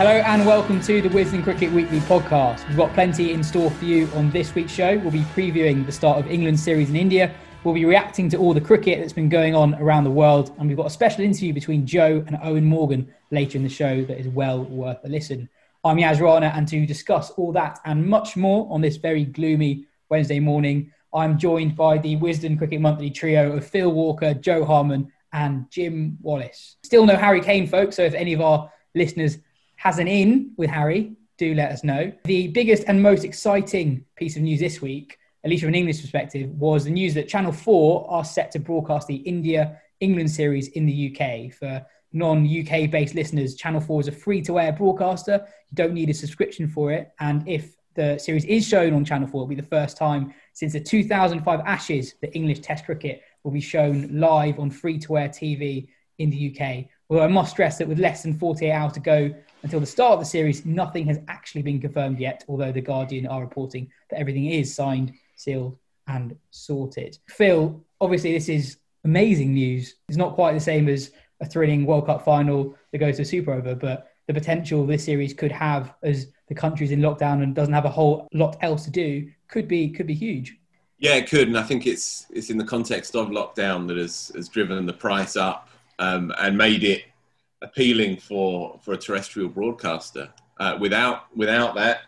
Hello and welcome to the Wisden Cricket Weekly podcast. We've got plenty in store for you on this week's show. We'll be previewing the start of England's series in India. We'll be reacting to all the cricket that's been going on around the world. And we've got a special interview between Jo and Eoin Morgan later in the show that is well worth a listen. I'm Yas Rana, and to discuss all that and much more on this very gloomy Wednesday morning, I'm joined by the Wisden Cricket Monthly trio of Phil Walker, Jo Harman, and Jim Wallace. Still no Harry Kane, folks, so if any of our listeners has an in with Harry, do let us know. The biggest and most exciting piece of news this week, at least from an English perspective, was the news that Channel 4 are set to broadcast the India England series in the UK. For non UK based listeners, Channel 4 is a free to air broadcaster. You don't need a subscription for it. And if the series is shown on Channel 4, it'll be the first time since the 2005 Ashes that English Test cricket will be shown live on free to air TV in the UK. Although I must stress that with less than 48 hours to go until the start of the series, nothing has actually been confirmed yet, although The Guardian are reporting that everything is signed, sealed, and sorted. Phil, obviously, this is amazing news. It's not quite the same as a thrilling World Cup final that goes to Super Over, but the potential this series could have as the country's in lockdown and doesn't have a whole lot else to do could be could be huge. Yeah, it could, and I think it's it's in the context of lockdown that has has driven the price up um, and made it appealing for, for a terrestrial broadcaster. Uh, without without that,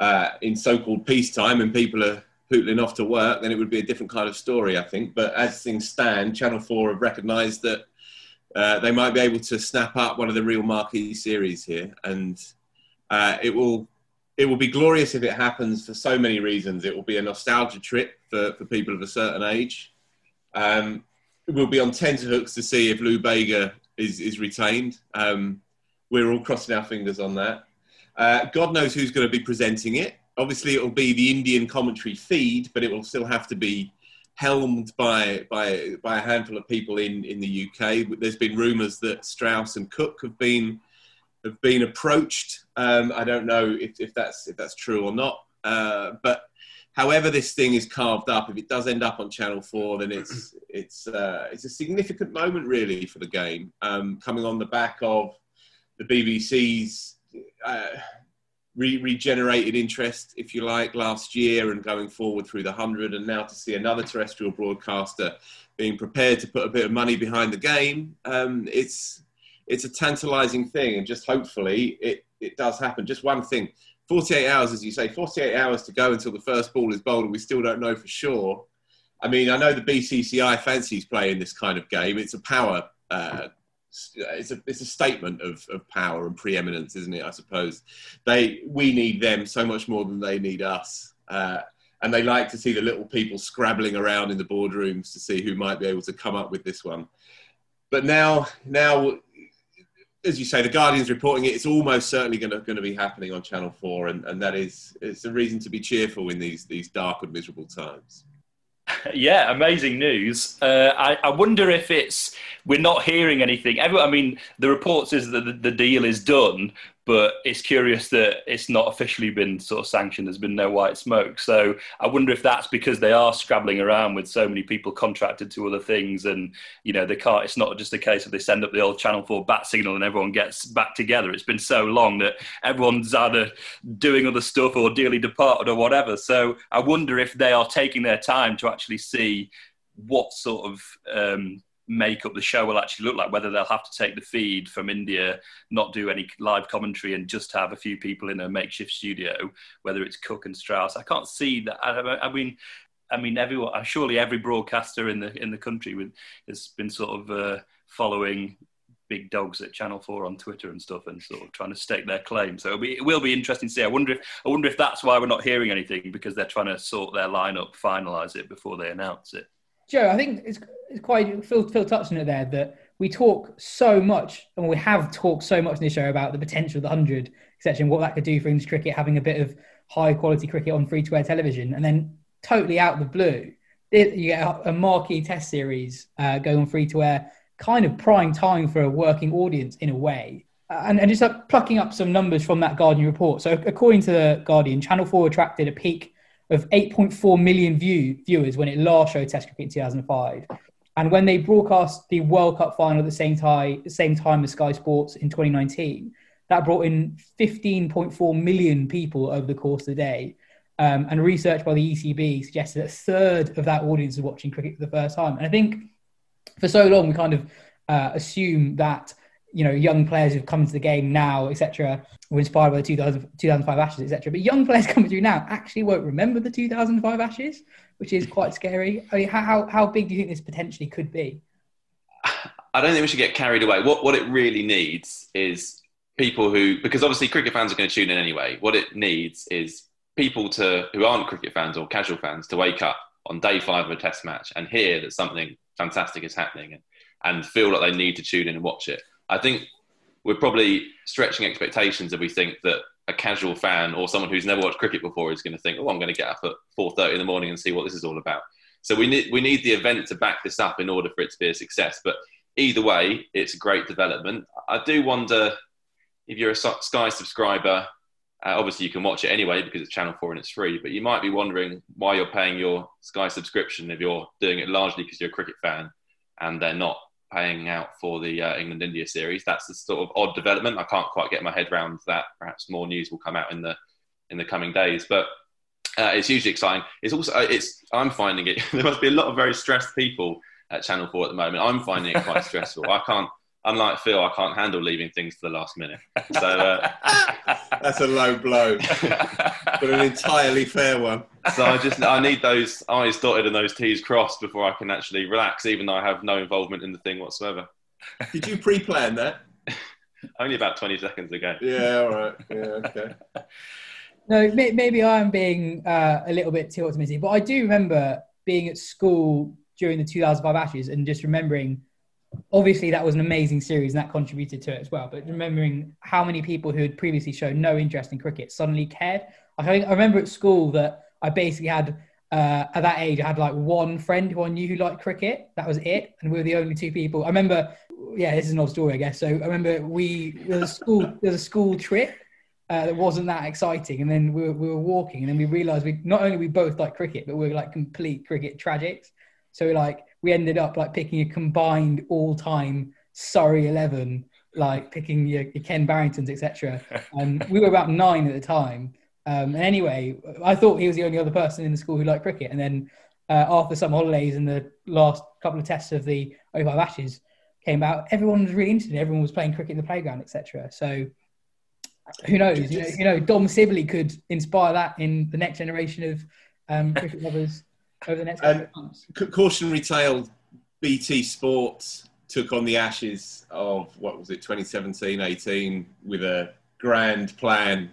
uh, in so-called peacetime, and people are pootling off to work, then it would be a different kind of story, I think. But as things stand, Channel Four have recognised that uh, they might be able to snap up one of the real marquee series here, and uh, it will it will be glorious if it happens for so many reasons. It will be a nostalgia trip for, for people of a certain age. Um, we'll be on tenterhooks to see if Lou Bega is, is retained. Um, we're all crossing our fingers on that. Uh, God knows who's going to be presenting it. Obviously, it will be the Indian commentary feed, but it will still have to be helmed by by by a handful of people in in the UK. There's been rumours that Strauss and Cook have been have been approached. Um, I don't know if, if that's if that's true or not, uh, but however this thing is carved up, if it does end up on Channel Four, then it's it's uh, it's a significant moment really for the game, um, coming on the back of the BBC's uh, re- regenerated interest, if you like, last year and going forward through the hundred, and now to see another terrestrial broadcaster being prepared to put a bit of money behind the game, um, it's it's a tantalising thing, and just hopefully it it does happen. Just one thing 48 hours, as you say, 48 hours to go until the first ball is bowled, and we still don't know for sure. I mean, I know the BCCI fancies playing this kind of game. It's a power, uh, it's a it's a statement of, of power and preeminence, isn't it? I suppose they we need them so much more than they need us, uh, and they like to see the little people scrabbling around in the boardrooms to see who might be able to come up with this one. But now, now as you say, the Guardian's reporting it. It's almost certainly going to, going to be happening on Channel Four, and, and that is it's a reason to be cheerful in these these dark and miserable times. Yeah, amazing news. Uh, I, I, wonder if it's we're not hearing anything. Everyone, I mean, the reports is that the, the deal is done, but it's curious that it's not officially been sort of sanctioned. There's been no white smoke. So I wonder if that's because they are scrabbling around with so many people contracted to other things, and you know they can't. It's not just a case of they send up the old Channel Four bat signal and everyone gets back together. It's been so long that everyone's either doing other stuff or dearly departed or whatever. So I wonder if they are taking their time to actually see what sort of um, make up the show will actually look like. Whether they'll have to take the feed from India, not do any live commentary, and just have a few people in a makeshift studio. Whether it's Cook and Strauss, I can't see that. I, I mean, I mean, everyone. Surely every broadcaster in the in the country with, has been sort of uh, following big dogs at Channel Four on Twitter and stuff, and sort of trying to stake their claim. So it'll be, it will be interesting to see. I wonder if I wonder if that's why we're not hearing anything because they're trying to sort their lineup, finalise it before they announce it. Jo, I think it's, it's quite Phil, Phil touched on it there that we talk so much, and we have talked so much in this show about the potential of the hundred, etc., and what that could do for English cricket, having a bit of high quality cricket on free to air television, and then totally out of the blue, you get a marquee test series uh, going on free to air, kind of prime time for a working audience in a way. Uh, and, and just like plucking up some numbers from that Guardian report. So, according to the Guardian, Channel 4 attracted a peak of 8.4 million view, viewers when it last showed Test cricket in 2005. And when they broadcast the World Cup final at the same time, same time as Sky Sports in 2019, that brought in 15.4 million people over the course of the day. Um, and research by the ECB suggested a third of that audience is watching cricket for the first time. And I think for so long we kind of uh, assume that you know young players who've come into the game now, etc., were inspired by the 2000, 2005 Ashes, etc. But young players coming through now actually won't remember the 2005 Ashes, which is quite scary. I mean, how how big do you think this potentially could be? I don't think we should get carried away. What what it really needs is people who, because obviously cricket fans are going to tune in anyway. What it needs is people to who aren't cricket fans or casual fans to wake up on day five of a test match and hear that something fantastic is happening and, and feel like they need to tune in and watch it. I think we're probably stretching expectations if we think that a casual fan or someone who's never watched cricket before is going to think, oh, I'm going to get up at 4.30 in the morning and see what this is all about. So we need, we need the event to back this up in order for it to be a success. But either way, it's a great development. I do wonder if you're a Sky subscriber uh, obviously, you can watch it anyway because it's Channel 4 and it's free, but you might be wondering why you're paying your Sky subscription if you're doing it largely because you're a cricket fan and they're not paying out for the uh, England India series. That's the sort of odd development. I can't quite get my head around that. Perhaps more news will come out in the in the coming days, but uh, it's hugely exciting. It's also uh, it's I'm finding it. there must be a lot of very stressed people at Channel 4 at the moment. I'm finding it quite stressful. I can't unlike Phil, I can't handle leaving things to the last minute. So uh, that's a low blow, but an entirely fair one. So I just I need those I's dotted and those T's crossed before I can actually relax, even though I have no involvement in the thing whatsoever. Did you pre-plan that? Only about twenty seconds ago. Yeah. All right. Yeah. Okay. No, maybe I'm being uh, a little bit too optimistic, but I do remember being at school during the 2005 Ashes and just remembering obviously that was an amazing series and that contributed to it as well. But remembering how many people who had previously shown no interest in cricket suddenly cared. I think I remember at school that I basically had uh, at that age I had like one friend who I knew who liked cricket. That was it, and we were the only two people. I remember. Yeah, this is an old story, I guess. So I remember we there was a school there was a school trip. Uh, that wasn't that exciting, and then we were, we were walking, and then we realised we not only we both like cricket, but we were like complete cricket tragics. So like we ended up like picking a combined all-time Surrey eleven, like picking your, your Ken Barringtons, etc. And we were about nine at the time. Um, and anyway, I thought he was the only other person in the school who liked cricket. And then uh, after some holidays and the last couple of tests of the 05 Ashes came out, everyone was really interested. Everyone was playing cricket in the playground, etc. So who knows? You know, you know, Dom Sibley could inspire that in the next generation of um, cricket lovers over the next couple of months. Cautionary tale: BT Sports took on the Ashes of what was it, 2017, 18, with a grand plan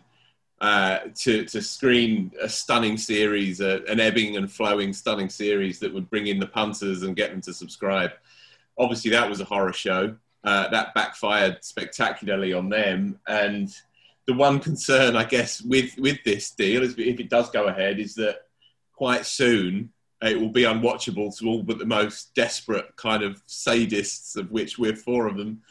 uh, to to screen a stunning series, uh, an ebbing and flowing stunning series that would bring in the punters and get them to subscribe. Obviously, that was a horror show. Uh, that backfired spectacularly on them, and the one concern, I guess, with with this deal, is if it does go ahead, is that quite soon it will be unwatchable to all but the most desperate kind of sadists, of which we're four of them.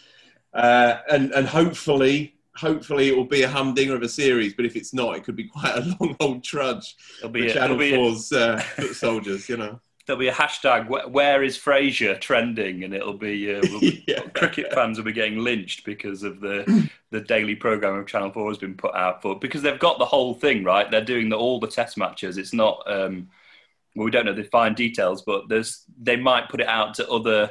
Uh, and and hopefully, hopefully it will be a humdinger of a series. But if it's not, it could be quite a long old trudge. It'll be for a, Channel it'll 4's uh, soldiers, you know. There'll be a hashtag "Where is Fraser" trending, and it'll be, uh, we'll be yeah. cricket fans will be getting lynched because of the the daily program of Channel Four has been put out for because they've got the whole thing right. They're doing the, all the test matches. It's not. Um, well, we don't know the fine details, but there's they might put it out to other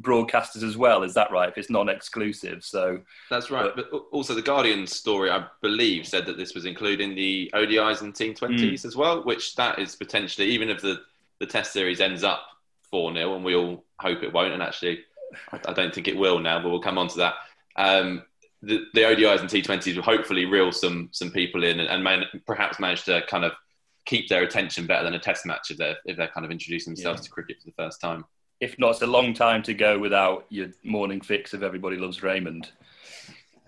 broadcasters as well. Is that right? If it's non-exclusive, so that's right. But, but also, the Guardian story, I believe, said that this was including the ODIs and Team Twenties mm. as well, which that is potentially even if the the Test series ends up four 0 and we all hope it won't, and actually I don't think it will now, but we'll come on to that. Um, the, the ODIs and T20s will hopefully reel some some people in and, and man, perhaps manage to kind of keep their attention better than a test match if they're if they're kind of introducing themselves yeah. to cricket for the first time. If not, it's a long time to go without your morning fix of everybody loves Raymond.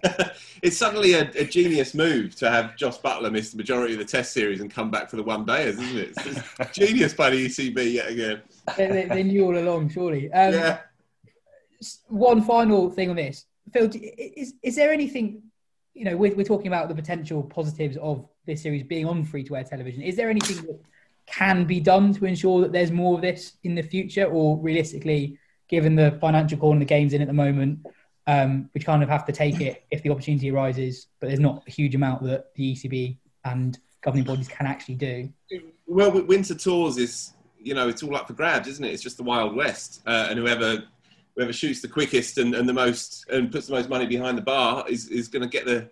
it's suddenly a, a, genius move to have Jos Buttler miss the majority of the Test series and come back for the one dayers, isn't it? It's, it's genius by the ECB yet again. They, they, they knew all along, surely. Um, yeah. One final thing on this, Phil. Is is there anything? You know, we're, we're talking about the potential positives of this series being on free to air television. Is there anything that can be done to ensure that there's more of this in the future, or realistically, given the financial corner the games in at the moment? Um, we kind of have to take it if the opportunity arises, but there's not a huge amount that the ECB and governing bodies can actually do. Well, winter tours is, you know, it's all up for grabs, isn't it? It's just the Wild West, uh, and whoever whoever shoots the quickest and, and the most and puts the most money behind the bar is, is going to get the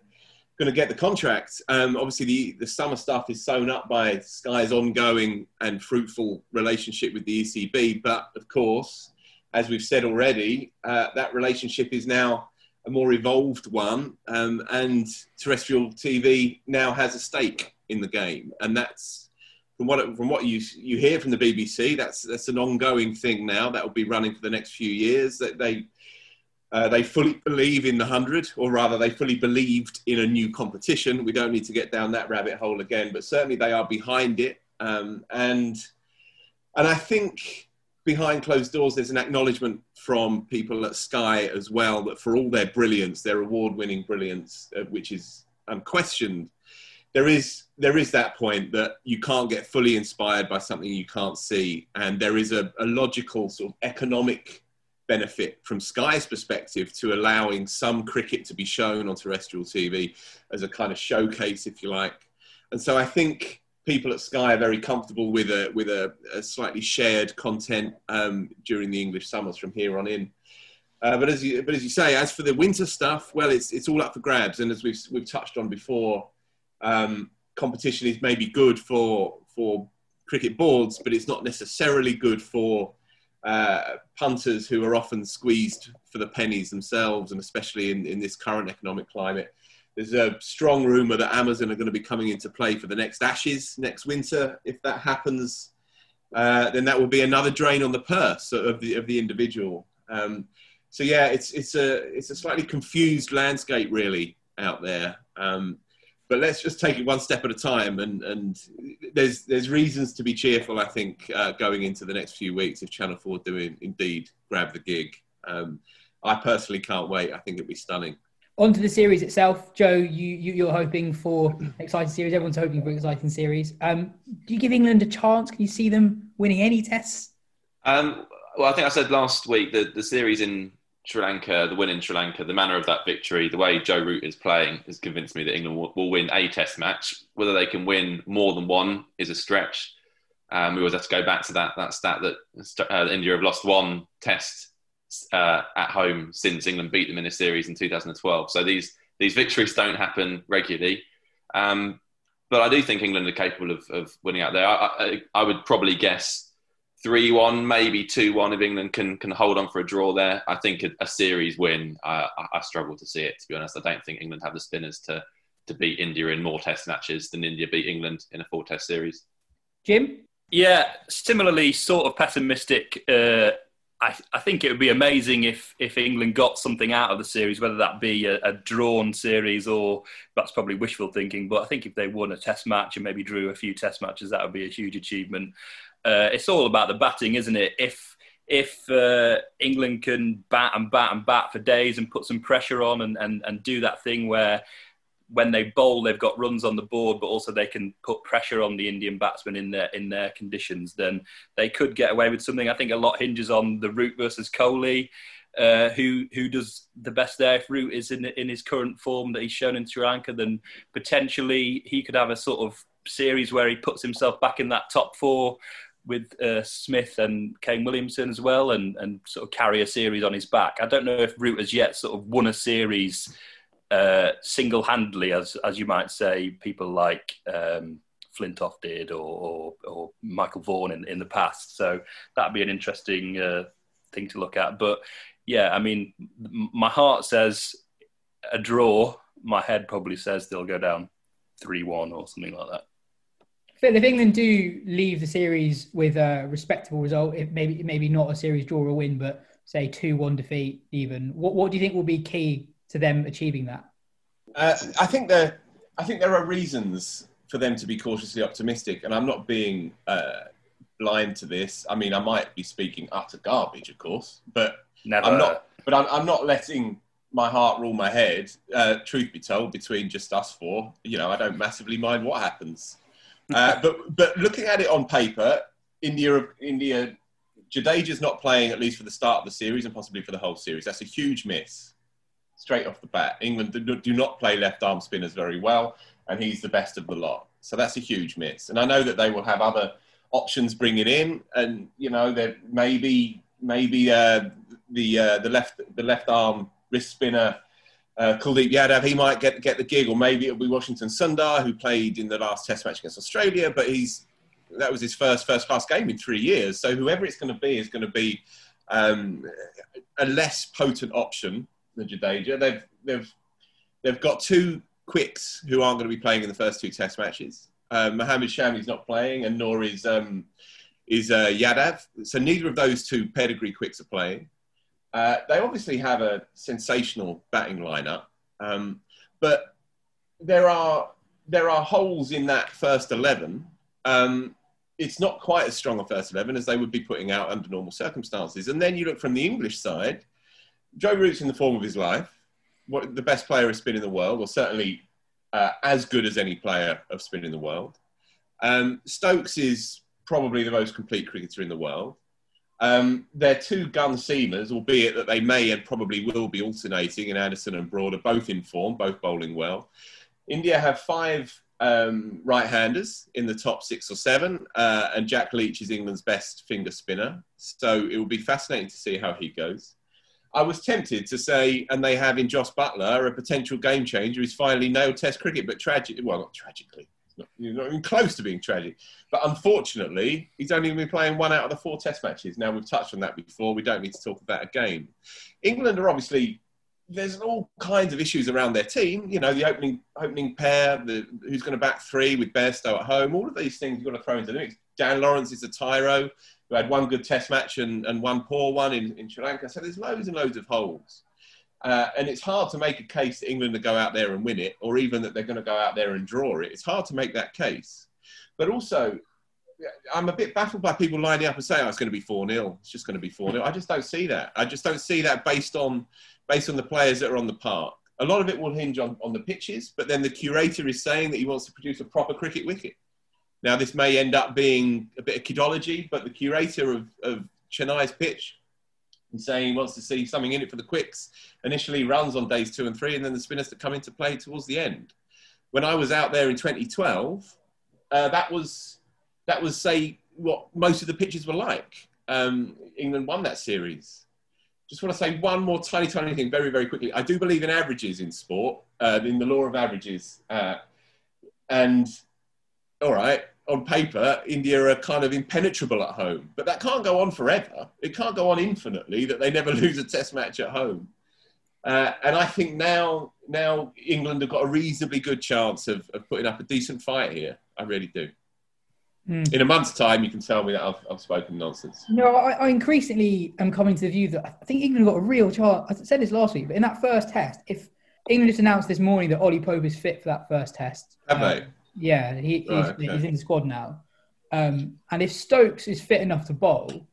going to get the contract. Um, obviously, the, the summer stuff is sewn up by Sky's ongoing and fruitful relationship with the ECB, but of course, as we've said already, uh, that relationship is now a more evolved one, um, and terrestrial TV now has a stake in the game, and that's from what from what you you hear from the BBC. That's that's an ongoing thing now that will be running for the next few years. That they uh, they fully believe in the hundred, or rather, they fully believed in a new competition. We don't need to get down that rabbit hole again, but certainly they are behind it, um, and and I think behind closed doors, there's an acknowledgement from people at Sky as well that for all their brilliance, their award-winning brilliance, uh, which is unquestioned, there is there is that point that you can't get fully inspired by something you can't see, and there is a, a logical sort of economic benefit from Sky's perspective to allowing some cricket to be shown on terrestrial TV as a kind of showcase, if you like. And so I think people at Sky are very comfortable with a with a, a slightly shared content um, during the English summers from here on in. Uh, but as you but as you say, as for the winter stuff, well, it's it's all up for grabs. And as we've we've touched on before, um, competition is maybe good for for cricket boards, but it's not necessarily good for uh, punters who are often squeezed for the pennies themselves, and especially in, in this current economic climate. There's a strong rumour that Amazon are going to be coming into play for the next Ashes next winter. If that happens, uh, then that will be another drain on the purse of the of the individual. Um, so yeah, it's it's a it's a slightly confused landscape really out there. Um, but let's just take it one step at a time, and and there's there's reasons to be cheerful. I think uh, going into the next few weeks if Channel Four do indeed grab the gig. Um, I personally can't wait. I think it'll be stunning. On to the series itself, Jo. You, you are hoping for exciting series. Everyone's hoping for exciting series. Um, do you give England a chance? Can you see them winning any tests? Um, well, I think I said last week that the series in Sri Lanka, the win in Sri Lanka, the manner of that victory, the way Joe Root is playing has convinced me that England will, will win a test match. Whether they can win more than one is a stretch. Um, we always have to go back to that that stat that uh, India have lost one test uh, at home since England beat them in a series in 2012. So these these victories don't happen regularly. Um, but I do think England are capable of, of winning out there. I, I, I would probably guess 3 1, maybe 2 1 if England can, can hold on for a draw there. I think a, a series win, I, I, struggle to see it, to be honest. I don't think England have the spinners to, to beat India in more test matches than India beat England in a four test series. Jim? Yeah, similarly, sort of pessimistic. Uh, I, I, think it would be amazing if if England got something out of the series, whether that be a, a, drawn series or that's probably wishful thinking. But I think if they won a Test match and maybe drew a few Test matches, that would be a huge achievement. Uh, it's all about the batting, isn't it? If if uh, England can bat and bat and bat for days and put some pressure on and, and, and do that thing where when they bowl, they've got runs on the board, but also they can put pressure on the Indian batsmen in their in their conditions. Then they could get away with something. I think a lot hinges on the Root versus Kohli. Uh, who who does the best there? If Root is in in his current form that he's shown in Sri Lanka, then potentially he could have a sort of series where he puts himself back in that top four with uh, Smith and Kane Williamson as well, and and sort of carry a series on his back. I don't know if Root has yet sort of won a series uh, single-handedly, as as you might say, people like um, Flintoff did or, or, or Michael Vaughan in, in the past. So that'd be an interesting uh, thing to look at. But yeah, I mean, my heart says a draw. My head probably says they'll go down three-one or something like that. Phil, if England do leave the series with a respectable result, it maybe maybe not a series draw or win, but say two-one defeat even, what what do you think will be key to them achieving that? Uh, I think there, I think there are reasons for them to be cautiously optimistic, and I'm not being uh, blind to this. I mean, I might be speaking utter garbage, of course, but Never. I'm not. But I'm, I'm not letting my heart rule my head. Uh, truth be told, between just us four, you know, I don't massively mind what happens. Uh, but but looking at it on paper, India India Jadeja's not playing at least for the start of the series and possibly for the whole series. That's a huge miss straight off the bat. England do not play left arm spinners very well, and he's the best of the lot. So that's a huge miss. And I know that they will have other options bringing in, and you know that maybe maybe uh, the uh, the left the left arm wrist spinner. Uh, Kuldeep Yadav, he might get get the gig, or maybe it'll be Washington Sundar, who played in the last Test match against Australia, but he's that was his first first class game in three years. So whoever it's going to be is going to be um, a less potent option than Jadeja. They've they've they've got two quicks who aren't going to be playing in the first two Test matches. Um, Mohammad Shami's not playing, and nor is um, is uh, Yadav. So neither of those two pedigree quicks are playing. Uh, they obviously have a sensational batting lineup, um, but there are there are holes in that first eleven. Um, it's not quite as strong a first 11 as they would be putting out under normal circumstances. And then you look from the English side, Joe Root's in the form of his life, what, the best player of spin in the world, or certainly uh, as good as any player of spin in the world. Um, Stokes is probably the most complete cricketer in the world. Um, they're two gun seamers, albeit that they may and probably will be alternating and Anderson and Broad are both in form, both bowling well. India have five um, right-handers in the top six or seven, uh, and Jack Leach is England's best finger spinner. So it will be fascinating to see how he goes. I was tempted to say, and they have in Jos Buttler a potential game changer who's finally nailed Test cricket, but tragically, Well, not tragically. Not, not even close to being tragic. But unfortunately, he's only been playing one out of the four Test matches. Now we've touched on that before. We don't need to talk about a game. England are obviously there's all kinds of issues around their team. You know, the opening opening pair, the, who's going to back three with Bairstow at home. All of these things you've got to throw into the mix. Dan Lawrence is a tyro who had one good Test match and, and one poor one in, in Sri Lanka. So there's loads and loads of holes. Uh, and it's hard to make a case that England to go out there and win it, or even that they're going to go out there and draw it. It's hard to make that case. But also, I'm a bit baffled by people lining up and saying, oh, it's going to be 4 0. It's just going to be 4 0. I just don't see that. I just don't see that based on based on the players that are on the park. A lot of it will hinge on, on the pitches, but then the curator is saying that he wants to produce a proper cricket wicket. Now, this may end up being a bit of kidology, but the curator of, of Chennai's pitch is saying he wants to see something in it for the quicks. Initially runs on days two and three, and then the spinners that come into play towards the end. When I was out there in 2012, uh, that was that was say what most of the pitches were like. Um, England won that series just want to say one more tiny, tiny thing very, very quickly. I do believe in averages in sport, uh, in the law of averages. Uh, and all right, on paper, India are kind of impenetrable at home, but that can't go on forever. It can't go on infinitely that they never lose a test match at home. Uh, and I think now, now England have got a reasonably good chance of, of putting up a decent fight here. I really do. Mm. In a month's time, you can tell me that I've, I've spoken nonsense. No, I, I, increasingly am coming to the view that I think England got a real chance. I said this last week, but in that first test, if England just announced this morning that Ollie Pope is fit for that first test. Have um, they? Yeah, he, he's, right, okay. he's, in the squad now. Um, and if Stokes is fit enough to bowl,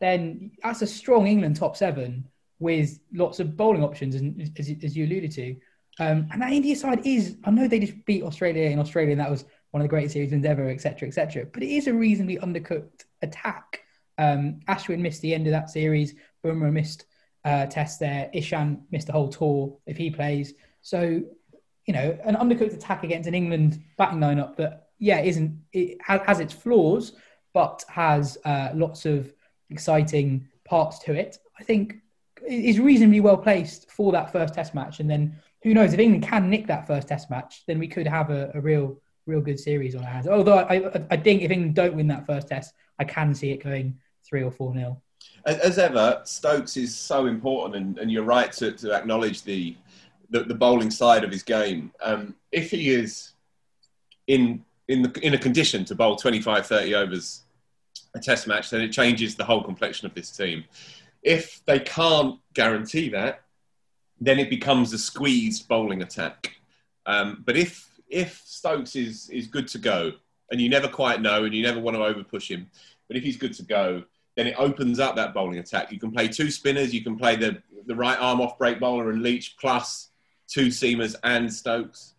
then that's a strong England top seven with lots of bowling options, as, as you alluded to. Um, and that India side is, I know they just beat Australia in Australia, and that was one of the greatest series ever, etc., etc. But it is a reasonably undercooked attack. Um, Ashwin missed the end of that series. Bumrah missed uh, test there. Ishant missed the whole tour if he plays. So, you know, an undercooked attack against an England batting lineup that, yeah, isn't it has, its flaws, but has uh, lots of exciting parts to it. I think is reasonably well placed for that first Test match, and then who knows if England can nick that first Test match, then we could have a, a real real good series on our hands. Although I, I, I think if England don't win that first test, I can see it going three or four nil. As ever, Stokes is so important, and, and you're right to, to acknowledge the, the, the bowling side of his game. Um, if he is in in the, in a condition to bowl 25, 30 overs a test match, then it changes the whole complexion of this team. If they can't guarantee that, then it becomes a squeezed bowling attack. Um, but if if Stokes is is good to go, and you never quite know, and you never want to overpush him, but if he's good to go, then it opens up that bowling attack. You can play two spinners, you can play the the right arm off break bowler and Leach plus two seamers and Stokes.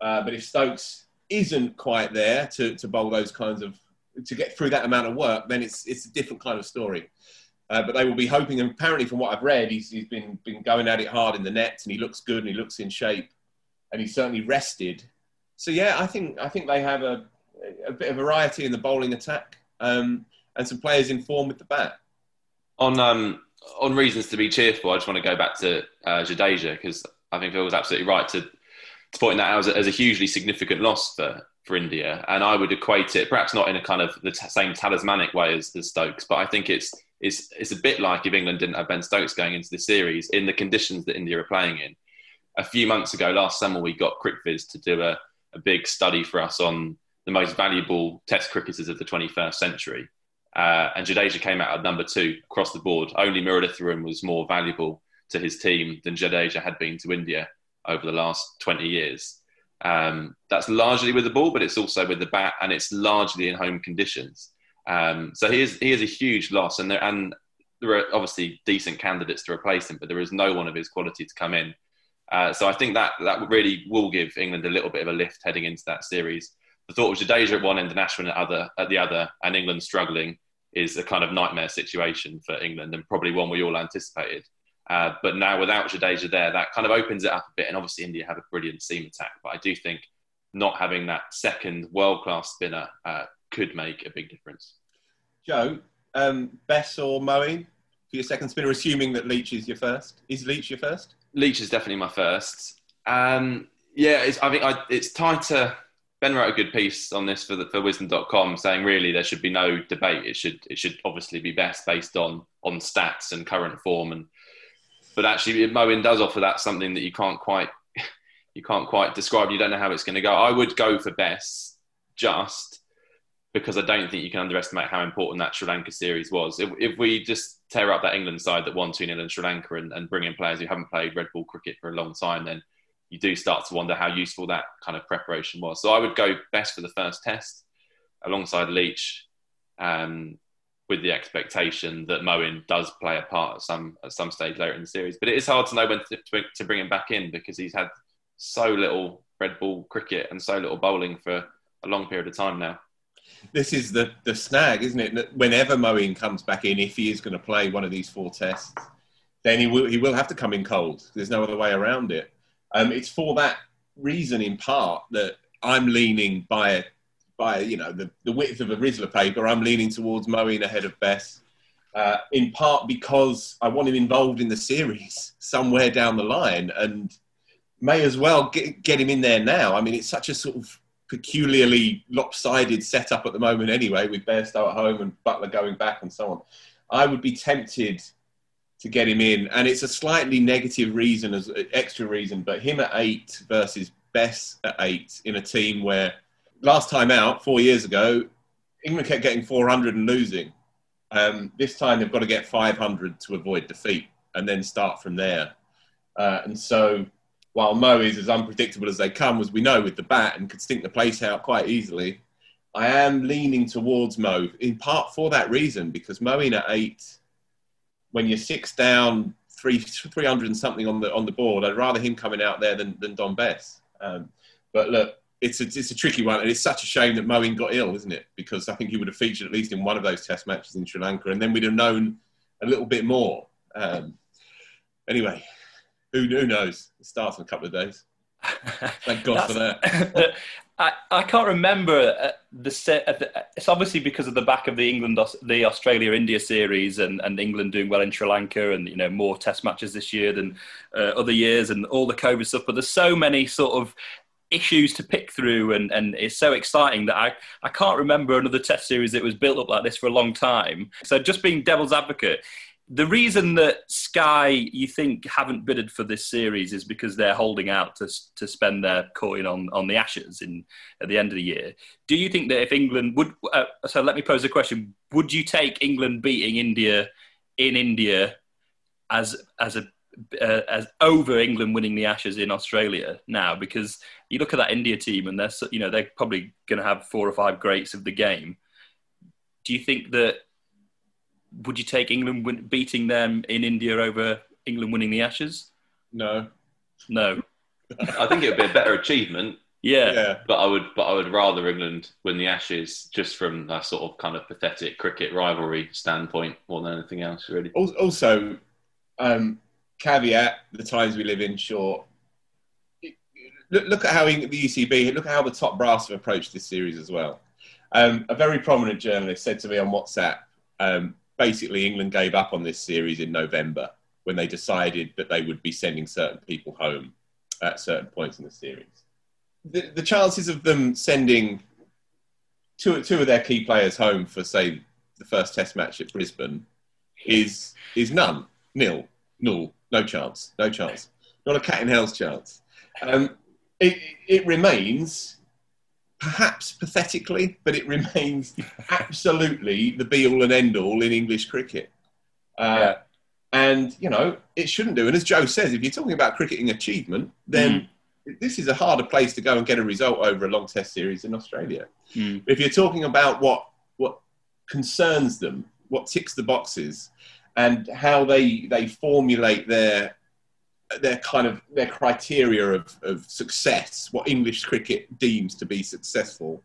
Uh, but if Stokes isn't quite there to, to bowl those kinds of to get through that amount of work, then it's it's a different kind of story. Uh, but they will be hoping, and apparently from what I've read, he's, he's been been going at it hard in the nets, and he looks good, and he looks in shape, and he's certainly rested. So yeah, I think I think they have a a bit of variety in the bowling attack, um, and some players in form with the bat. On um, on reasons to be cheerful, I just want to go back to uh, Jadeja because I think Phil was absolutely right to to point that out as a, as a hugely significant loss for, for India. And I would equate it, perhaps not in a kind of the t- same talismanic way as, the Stokes, but I think it's, it's, it's a bit like if England didn't have Ben Stokes going into the series in the conditions that India are playing in. A few months ago, last summer, we got CricViz to do a, a big study for us on the most valuable Test cricketers of the 21st century. Uh, and Jadeja came out at number two across the board. Only Muralitharan was more valuable to his team than Jadeja had been to India over the last 20 years. Um, that's largely with the ball, but it's also with the bat, and it's largely in home conditions. Um, so he is he is a huge loss, and there and there are obviously decent candidates to replace him, but there is no one of his quality to come in. Uh, so I think that that really will give England a little bit of a lift heading into that series. The thought of Jadeja at one end and Ashwin at other at the other, and England struggling is a kind of nightmare situation for England, and probably one we all anticipated. Uh, but now without Jadeja there, that kind of opens it up a bit. And obviously, India have a brilliant seam attack. But I do think not having that second world class spinner uh, could make a big difference. Jo, um, Bess or Moeen for your second spinner, assuming that Leach is your first? Is Leach your first? Leach is definitely my first. Um, yeah, I think I, it's tighter. Ben wrote a good piece on this for the, for Wisden.com saying really there should be no debate. It should it should obviously be Bess based on on stats and current form and but actually Moeen does offer that something that you can't quite you can't quite describe. You don't know how it's going to go. I would go for Bess just because I don't think you can underestimate how important that Sri Lanka series was. If, if we just tear up that England side that won 2 0 in Sri Lanka and, and bring in players who haven't played red ball cricket for a long time, then you do start to wonder how useful that kind of preparation was. So I would go Bess for the first test alongside Leach. Um, with the expectation that Moeen does play a part at some at some stage later in the series. But it is hard to know when to, to bring him back in because he's had so little red ball cricket and so little bowling for a long period of time now. This is the the snag, isn't it? Whenever Moeen comes back in, if he is going to play one of these four tests, then he will he will have to come in cold. There's no other way around it. Um, it's for that reason, in part, that I'm leaning by by you know the, the width of a Rizla paper, I'm leaning towards Moeen ahead of Bess. Uh, in part because I want him involved in the series somewhere down the line, and may as well get, get him in there now. I mean, it's such a sort of peculiarly lopsided setup at the moment, anyway, with Bairstow at home and Buttler going back and so on. I would be tempted to get him in, and it's a slightly negative reason, as extra reason, but him at eight versus Bess at eight in a team where last time out, four years ago, England kept getting 400 and losing. Um, this time they've got to get 500 to avoid defeat and then start from there. Uh, and so while Mo is as unpredictable as they come, as we know, with the bat and could stink the place out quite easily, I am leaning towards Mo in part for that reason because Mo in at eight, when you're six down, three, 300 and something on the, on the board, I'd rather him coming out there than, than Dom Bess. Um, but look, it's a, it's a tricky one, and it's such a shame that Moeen got ill, isn't it? Because I think he would have featured at least in one of those Test matches in Sri Lanka, and then we'd have known a little bit more. Um, anyway, who, who knows? It starts in a couple of days. Thank God for that. I, I can't remember uh, the set. Uh, it's obviously because of the back of the England, the Australia India series, and, and England doing well in Sri Lanka, and you know more Test matches this year than uh, other years, and all the COVID stuff. But there's so many sort of issues to pick through, and, and it's so exciting that I, I can't remember another test series that was built up like this for a long time. So, just being devil's advocate, the reason that Sky, you think, haven't bidded for this series is because they're holding out to, to spend their coin on, on the Ashes in at the end of the year. Do you think that if England would, uh, so let me pose a question: Would you take England beating India in India as as a uh, as over England winning the Ashes in Australia now? Because you look at that India team, and they're you know they're probably going to have four or five greats of the game. Do you think that would you take England win- beating them in India over England winning the Ashes? No. No. I think it would be a better achievement. Yeah. Yeah. But I would, but I would rather England win the Ashes just from that sort of kind of pathetic cricket rivalry standpoint more than anything else, really. Also, um, caveat: the times we live in. Sure. Look, look at how the ECB. Look at how the top brass have approached this series as well. Um, a very prominent journalist said to me on WhatsApp, um, basically, England gave up on this series in November when they decided that they would be sending certain people home at certain points in the series. The, the chances of them sending two, two of their key players home for, say, the first Test match at Brisbane is is none, nil, null, no chance, no chance, not a cat in hell's chance. Um, it, it remains, perhaps pathetically, but it remains absolutely the be all and end all in English cricket. Uh, Yeah. And you know it shouldn't do. And as Joe says, if you're talking about cricketing achievement, then this is a harder place to go and get a result over a long Test series in Australia. Mm. If you're talking about what what concerns them, what ticks the boxes, and how they they formulate their their kind of their criteria of, of success, what English cricket deems to be successful,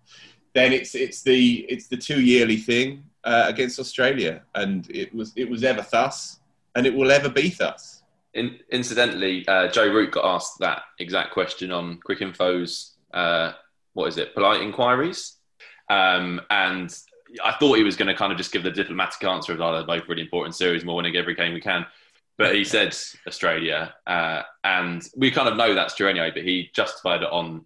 then it's it's the it's the two yearly thing uh, against Australia, and it was it was ever thus, and it will ever be thus. In, incidentally, uh, Joe Root got asked that exact question on Cricinfo's, uh, what is it, polite inquiries. Um, and I thought he was going to kind of just give the diplomatic answer of, oh, they're both really important series and we're winning every game we can. But he said Australia. Uh, and we kind of know that's true anyway, but he justified it on,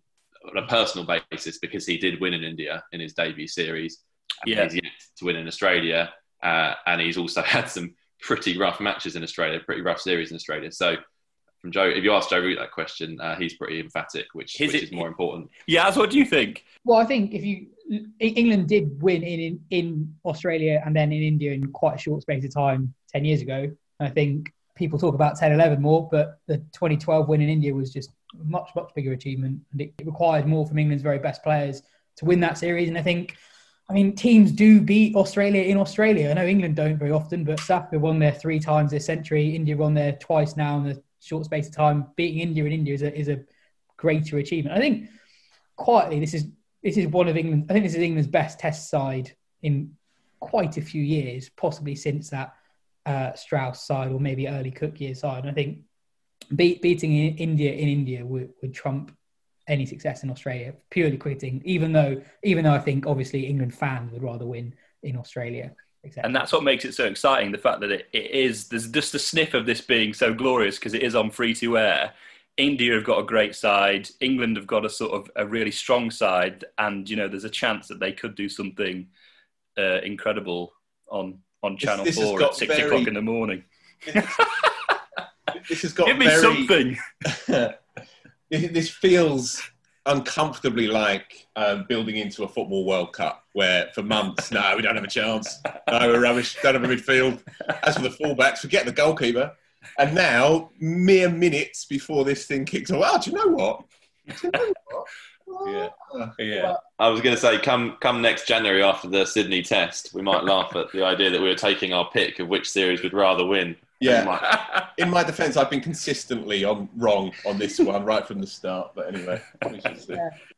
on a personal basis because he did win in India in his debut series. And Yeah. He's yet to win in Australia. Uh, and he's also had some pretty rough matches in Australia, pretty rough series in Australia. So, from Joe, if you ask Joe Root that question, uh, he's pretty emphatic, which, Is which it- is more important. Yeah, what do you think? Well, I think if you England did win in, in in Australia and then in India in quite a short space of time ten years ago. I think people talk about 10-11 more, but the 2012 win in India was just a much much bigger achievement, and it required more from England's very best players to win that series. And I think, I mean, teams do beat Australia in Australia. I know England don't very often, but South Africa won there three times this century. India won there twice now in a short space of time. Beating India in India is a is a greater achievement. I think quietly this is this is one of England. I think this is England's best Test side in quite a few years, possibly since that uh, Strauss side or maybe early Cook year side. And I think beat, beating India in India would, would trump any success in Australia purely quitting. Even though, even though I think obviously England fans would rather win in Australia. Etc. And that's what makes it so exciting the fact that it, it is, there's just a sniff of this being so glorious because it is on free to air. India have got a great side. England have got a sort of a really strong side, and you know there's a chance that they could do something uh, incredible on on Channel this has Four at six very- o'clock in the morning. This has got Give me very, something. this this feels uncomfortably like um, building into a football World Cup, where for months, no, we don't have a chance. No, we're rubbish. Don't have a midfield. As for the fullbacks, forget the goalkeeper. And now, mere minutes before this thing kicks off, oh, do you know what? You know what? Yeah. Ah, Yeah. I was going to say, come come next January after the Sydney Test, we might laugh at the idea that we were taking our pick of which series we'd rather win. We Yeah. might- In my defence, I've been consistently on wrong on this one right from the start. But anyway, we shall see.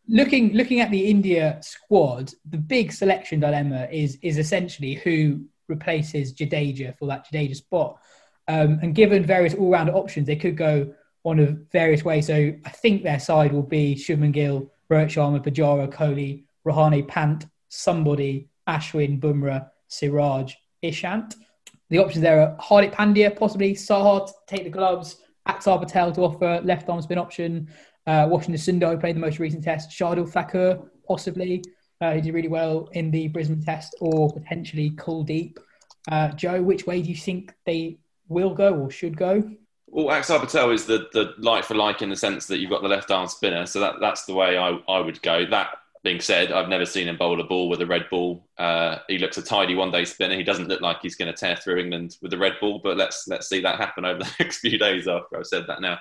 looking looking at the India squad, the big selection dilemma is is essentially who replaces Jadeja for that Jadeja spot. Um, and given various all round options, they could go one of various ways. So I think their side will be Shubman Gill, Rohit Sharma, Pujara, Kohli, Rahane, Pant, somebody, Ashwin, Bumrah, Siraj, Ishant. The options there are Hardik Pandya, possibly Saha to take the gloves, Axar Patel to offer left arm spin option, Uh, Washington Sundar played the most recent test. Shardul Thakur, possibly, uh, who did really well in the Brisbane test, or potentially Kuldeep. Uh, Jo, which way do you think they will go or should go? Well, Axar Patel is the, the like for like in the sense that you've got the left arm spinner, so that, that's the way I, I would go. That being said, I've never seen him bowl a ball with a red ball. Uh, he looks a tidy one day spinner. He doesn't look like he's going to tear through England with the red ball, but let's let's see that happen over the next few days after I've said that now.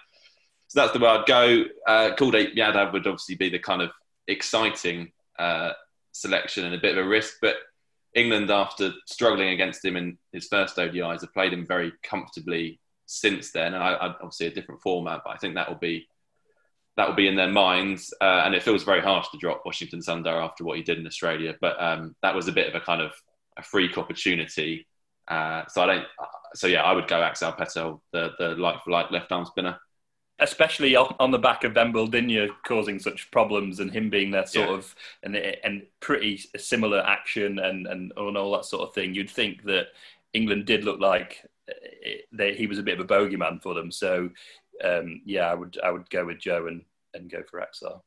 So that's the way I'd go. Uh, Kuldeep Yadav would obviously be the kind of exciting uh, selection and a bit of a risk, but England, after struggling against him in his first ODIs, have played him very comfortably since then. And I, I, obviously a different format, but I think that will be that will be in their minds. Uh, and it feels very harsh to drop Washington Sundar after what he did in Australia, but um, that was a bit of a kind of a freak opportunity. Uh, so I don't. So yeah, I would go Axar Patel, the the like for like left arm spinner especially on the back of Embuldeniya causing such problems and him being there sort yeah. of and and pretty similar action and, and and all that sort of thing, you'd think that England did look like it, they, he was a bit of a bogeyman for them. So um, yeah, I would I would go with Jo and and go for Axar.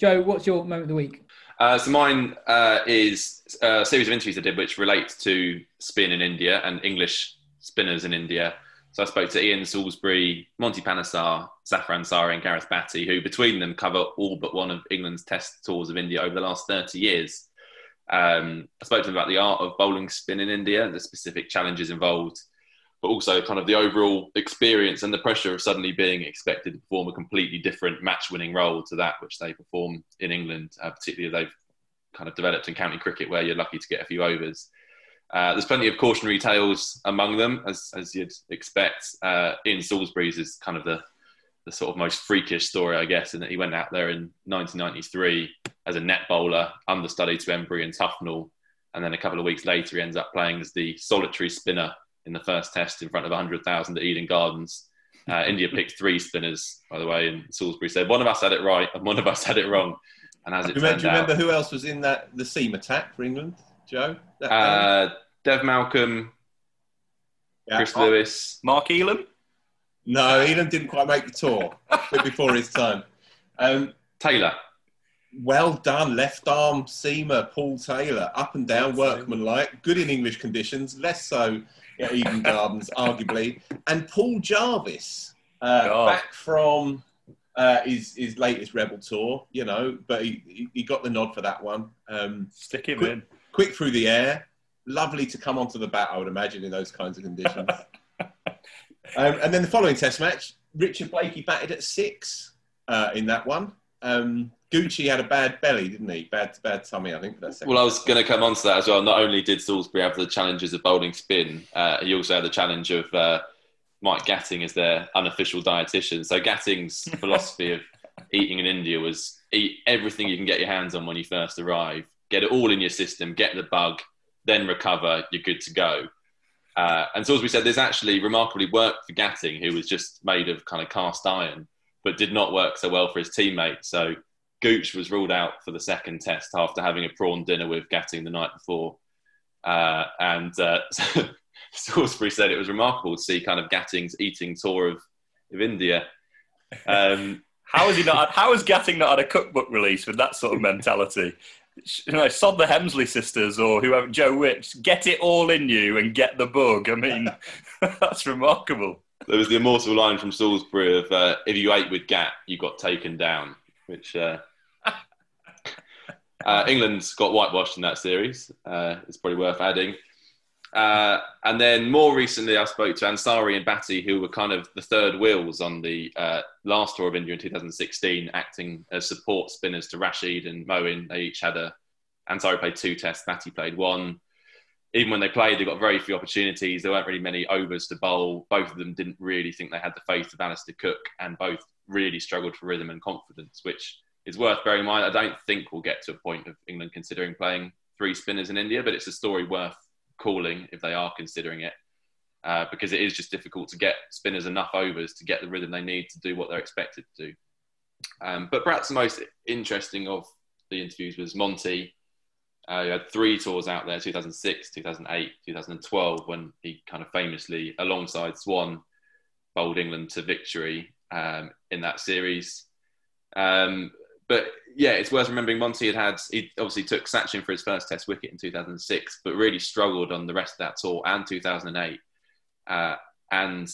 Jo, what's your moment of the week? Uh, so mine uh, is a series of interviews I did, which relates to spin in India and English spinners in India. So I spoke to Ian Salisbury, Monty Panesar, Zafar Ansari, and Gareth Batty, who between them cover all but one of England's test tours of India over the last 30 years. Um, I spoke to them about the art of bowling spin in India, the specific challenges involved, but also kind of the overall experience and the pressure of suddenly being expected to perform a completely different match winning role to that which they perform in England, uh, particularly they've kind of developed in county cricket where you're lucky to get a few overs. Uh, there's plenty of cautionary tales among them, as, as you'd expect. Uh, Ian Salisbury's is kind of the, the sort of most freakish story, I guess, in that he went out there in 1993 as a net bowler, understudy to Emburey and Tufnell, and then a couple of weeks later he ends up playing as the solitary spinner in the first test in front of 100,000 at Eden Gardens. Uh, India picked three spinners, by the way, and Salisbury said one of us had it right and one of us had it wrong. And as it do you, do you remember who else was in that the seam attack for England, Jo? Uh, Dev Malcolm, yeah. Chris Mark, Lewis, Mark Elam. No, Elam didn't quite make the tour. a bit before his time. Um, Taylor. Well done, left arm seamer Paul Taylor, up and down, workmanlike, good in English conditions, less so at Eden Gardens, arguably. And Paul Jarvis, uh, back from uh, his his latest Rebel tour, you know, but he, he got the nod for that one. Um, Stick him quick, in. Quick through the air, lovely to come onto the bat, I would imagine, in those kinds of conditions. um, and then the following test match, Richard Blakey batted at six uh, in that one. Um, Gucci had a bad belly, didn't he? Bad, bad tummy, I think. For that well, I was going to come on to that as well. Not only did Salisbury have the challenges of bowling spin, uh, he also had the challenge of uh, Mike Gatting as their unofficial dietitian. So Gatting's philosophy of eating in India was eat everything you can get your hands on when you first arrive, get it all in your system, get the bug, then recover, you're good to go. Uh, and so, as we said, there's actually remarkably worked for Gatting, who was just made of kind of cast iron, but did not work so well for his teammates. So, Gooch was ruled out for the second test after having a prawn dinner with Gatting the night before. Uh, and uh, Salisbury said it was remarkable to see kind of Gatting's eating tour of, of India. Um, how has he not? How has Gatting not had a cookbook release with that sort of mentality? you know, sod the Hemsley sisters or whoever, Joe Wicks, get it all in you and get the bug. I mean, that's remarkable. There was the immortal line from Salisbury of uh, if you ate with Gat, you got taken down, which uh, uh, England's got whitewashed in that series. Uh, it's probably worth adding. Uh, and then more recently, I spoke to Ansari and Batty, who were kind of the third wheels on the uh, last tour of India in 2016, acting as support spinners to Rashid and Moeen. They each had a. Ansari played two tests, Batty played one. Even when they played, they got very few opportunities. There weren't really many overs to bowl. Both of them didn't really think they had the faith of Alastair Cook, and both really struggled for rhythm and confidence, which is worth bearing in mind. I don't think we'll get to a point of England considering playing three spinners in India, but it's a story worth calling if they are considering it, uh, because it is just difficult to get spinners enough overs to get the rhythm they need to do what they're expected to do. Um, but perhaps the most interesting of the interviews was Monty. Uh, had three tours out there 2006, 2008, 2012, when he kind of famously, alongside Swann, bowled England to victory um, in that series. Um, but yeah, it's worth remembering Monty had had he obviously took Sachin for his first Test wicket in 2006, but really struggled on the rest of that tour and 2008. Uh, and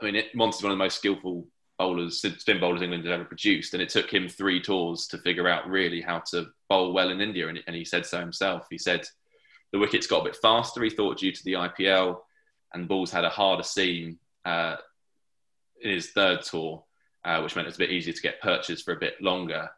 I mean, it, Monty's one of the most skillful bowlers, spin bowlers England had ever produced, and it took him three tours to figure out really how to bowl well in India. And, and he said so himself. He said the wickets got a bit faster. He thought due to the IPL, and balls had a harder seam uh, in his third tour, uh, which meant it was a bit easier to get purchased for a bit longer.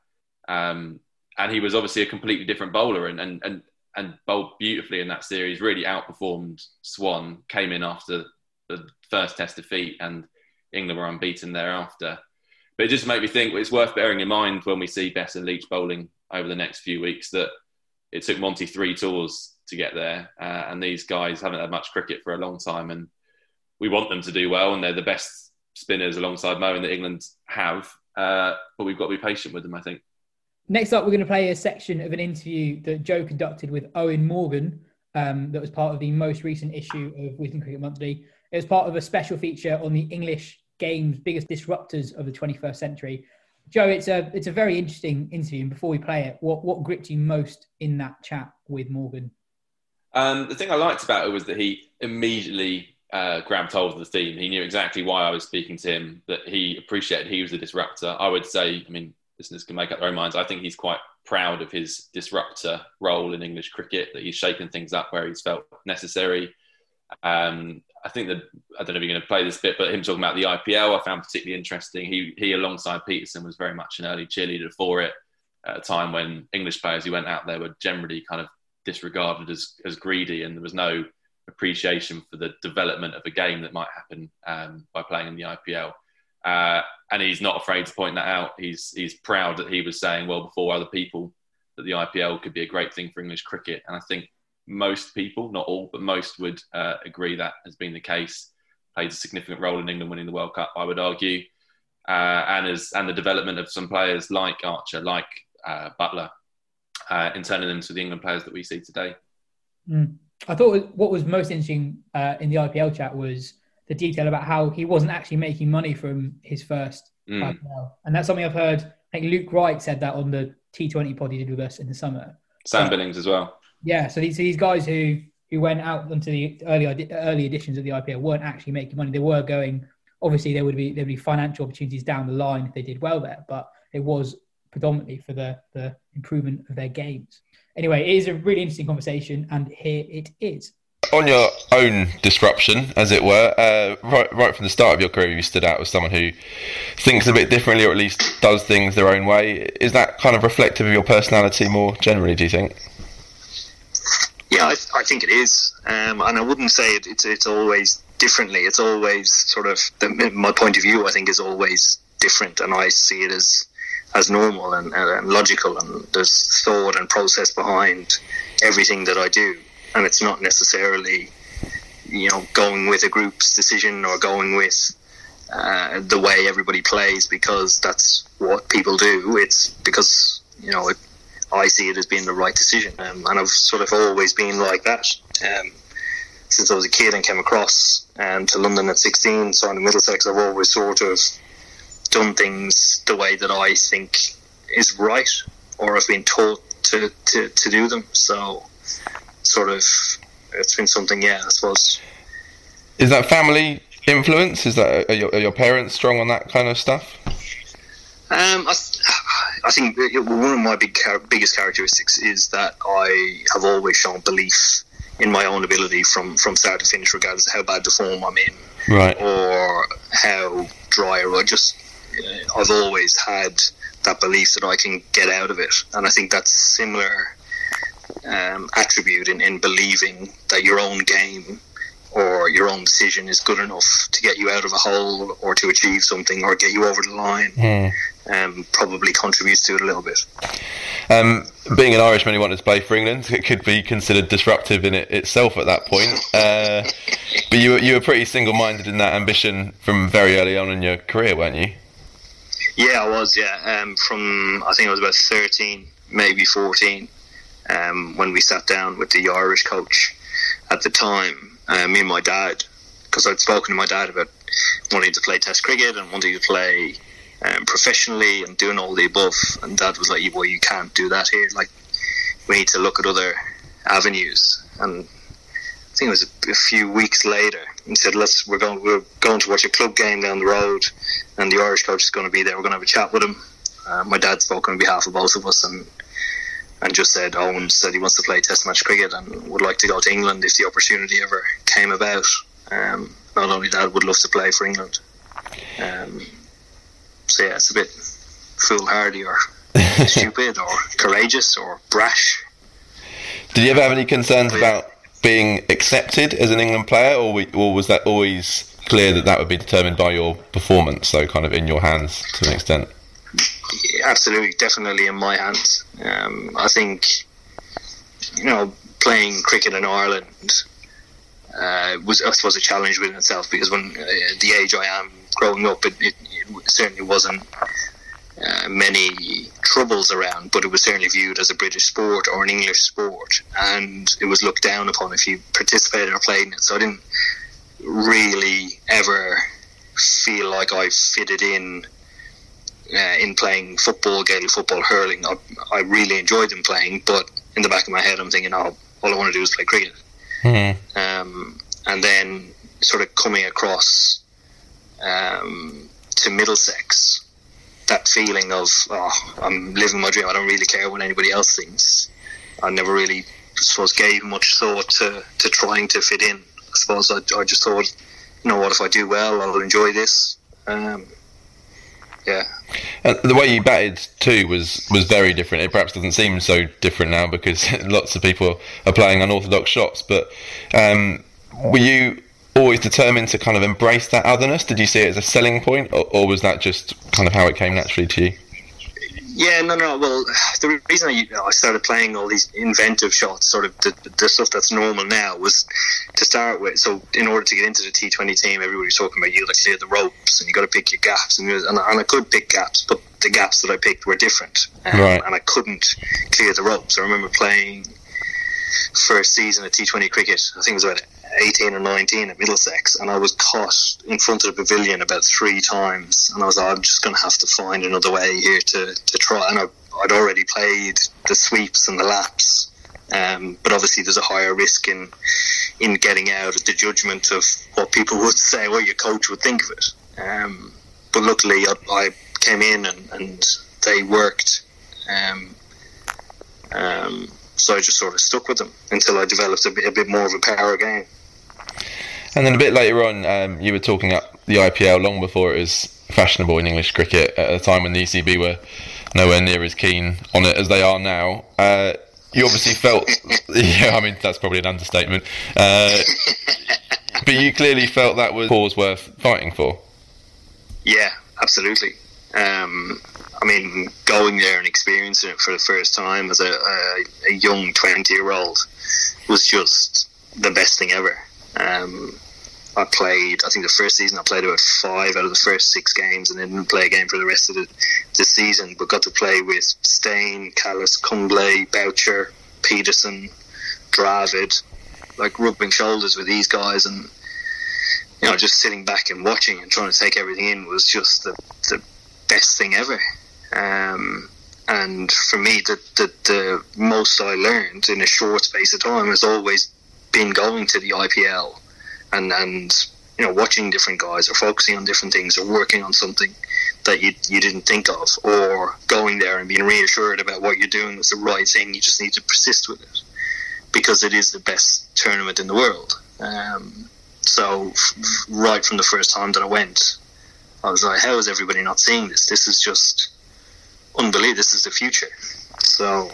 Um, and he was obviously a completely different bowler and, and, and, and bowled beautifully in that series, really outperformed Swann, came in after the first test defeat and England were unbeaten thereafter. But it just made me think it's worth bearing in mind when we see Bess and Leach bowling over the next few weeks that it took Monty three tours to get there. Uh, and these guys haven't had much cricket for a long time. And we want them to do well. And they're the best spinners alongside Moeen that England have. Uh, but we've got to be patient with them, I think. Next up, we're going to play a section of an interview that Jo conducted with Eoin Morgan, um, that was part of the most recent issue of Wisden Cricket Monthly. It was part of a special feature on the English game's biggest disruptors of the 21st century. Jo, it's a it's a very interesting interview. And before we play it, what what gripped you most in that chat with Morgan? Um, the thing I liked about it was that he immediately uh, grabbed hold of the theme. He knew exactly why I was speaking to him. That he appreciated he was a disruptor. I would say, I mean, listeners can make up their own minds. I think he's quite proud of his disruptor role in English cricket, that he's shaken things up where he's felt necessary. Um, I think that I don't know if you're going to play this bit, but him talking about the IPL, I found particularly interesting. He he alongside Pietersen, was very much an early cheerleader for it at a time when English players who went out there were generally kind of disregarded as as greedy, and there was no appreciation for the development of a game that might happen um, by playing in the IPL. Uh, and he's not afraid to point that out. He's he's proud that he was saying well before other people that the IPL could be a great thing for English cricket. And I think most people, not all, but most would uh, agree that has been the case. Played a significant role in England winning the World Cup, I would argue, uh, and as and the development of some players like Archer, like uh, Buttler, uh, in turning them to the England players that we see today. Mm. I thought what was most interesting uh, in the IPL chat was the detail about how he wasn't actually making money from his first mm. IPL, and that's something I've heard. I think Luke Wright said that on the T20 pod he did with us in the summer. Sam Billings as well. Yeah, so these, these guys who who went out into the early early editions of the IPL weren't actually making money. They were going. Obviously, there would be there would be financial opportunities down the line if they did well there, but it was predominantly for the the improvement of their games. Anyway, it is a really interesting conversation, and here it is. On your own disruption, as it were, uh, right right from the start of your career, you stood out as someone who thinks a bit differently, or at least does things their own way. Is that kind of reflective of your personality more generally? Do you think? Yeah, I, I think it is, um, and I wouldn't say it, it's it's always differently. It's always sort of the, my point of view. I think is always different, and I see it as as normal and, and logical, and there's thought and process behind everything that I do, and it's not necessarily you know going with a group's decision or going with uh, the way everybody plays because that's what people do. It's because you know it, I see it as being the right decision, um, and I've sort of always been like that um, since I was a kid and came across um, to London at 16. So in the Middlesex, I've always sort of done things the way that I think is right, or I've been taught to, to, to do them. So sort of it's been something, yeah, I suppose. Is that family influence? Is that are your, are your parents strong on that kind of stuff? Um, I, I think one of my big biggest characteristics is that I have always shown belief in my own ability from, from start to finish, regardless of how bad the form I'm in, right. or how dry or I just uh, I've always had that belief that I can get out of it, and I think that's similar um, attribute in, in believing that your own game or your own decision is good enough to get you out of a hole or to achieve something or get you over the line. Mm um, probably contributes to it a little bit. Um, being an Irishman who wanted to play for England, it could be considered disruptive in it itself at that point. Uh, but you were, you were pretty single minded in that ambition from very early on in your career, weren't you? Yeah, I was. Yeah, um, from I think I was about thirteen, maybe fourteen, um, when we sat down with the Irish coach at the time. Uh, me and my dad, because I'd spoken to my dad about wanting to play Test cricket and wanting to play um, professionally and doing all the above. And Dad was like, "Well, you can't do that here. Like, we need to look at other avenues." And I think it was a, a few weeks later. He said, "Let's we're going we're going to watch a club game down the road, and the Irish coach is going to be there. We're going to have a chat with him." Uh, my dad spoke on behalf of both of us, and and just said Eoin said he wants to play Test match cricket and would like to go to England if the opportunity ever came about. Um, not only that, would love to play for England. Um, so yeah, it's a bit foolhardy or stupid or courageous or brash. Did you ever have any concerns about being accepted as an England player, or, we, or was that always clear that that would be determined by your performance, so kind of in your hands to an extent? Absolutely, definitely in my hands. Um, I think, you know, playing cricket in Ireland uh, was, I suppose, a challenge within itself because when uh, the age I am growing up, it, it, it certainly wasn't uh, many troubles around, but it was certainly viewed as a British sport or an English sport, and it was looked down upon if you participated or played in it. So I didn't really ever feel like I fitted in uh, in playing football, Gaelic football, hurling. I, I really enjoyed them playing, but in the back of my head, I'm thinking, oh, all I want to do is play cricket. Mm-hmm. Um, and then sort of coming across um, to Middlesex, that feeling of oh, I'm living my dream. I don't really care what anybody else thinks. I never really, I suppose, gave much thought to, to trying to fit in. I suppose I, I just thought, you know what, if I do well, I'll enjoy this. Um, yeah. And the way you batted too was was very different. It perhaps doesn't seem so different now because lots of people are playing unorthodox shots. But um, were you always determined to kind of embrace that otherness? Did you see it as a selling point, or, or was that just kind of how it came naturally to you? Yeah, no, no. Well, the reason I, I started playing all these inventive shots, sort of the, the, stuff that's normal now, was to start with. So, in order to get into the T Twenty team, everybody's talking about you got to clear the ropes and you got to pick your gaps, and, and, and, I could pick gaps, but the gaps that I picked were different, um, right. and I couldn't clear the ropes. I remember playing first season of T Twenty cricket. I think it was about 18 or 19 at Middlesex, and I was caught in front of the pavilion about three times. And I was like, I'm just going to have to find another way here to, to try. And I, would already played the sweeps and the laps, um, but obviously there's a higher risk in in getting out of the judgment of what people would say, what your coach would think of it. Um, but luckily, I, I, came in and, and they worked. Um, um, so I just sort of stuck with them until I developed a bit, a bit more of a power game. And then a bit later on, um, you were talking up the IPL long before it was fashionable in English cricket at a time when the ECB were nowhere near as keen on it as they are now. Uh, you obviously felt, yeah, I mean, that's probably an understatement. Uh, but you clearly felt that was a cause worth fighting for. Yeah, absolutely. Um, I mean, going there and experiencing it for the first time as a, a, a young 20 year old was just the best thing ever. Um, I played, I think the first season I played about five out of the first six games and then didn't play a game for the rest of the, the season, but got to play with Steyn, Kallis, Kumble, Boucher, Pietersen, Dravid, like rubbing shoulders with these guys and, you know, just sitting back and watching and trying to take everything in was just the, the best thing ever. Um, and for me, the, the, the most I learned in a short space of time has always been going to the IPL and, and you know watching different guys or focusing on different things or working on something that you you didn't think of or going there and being reassured about what you're doing is the right thing. You just need to persist with it because it is the best tournament in the world. Um, so f- right from the first time that I went, I was like, how is everybody not seeing this? This is just unbelievable. This is the future. So.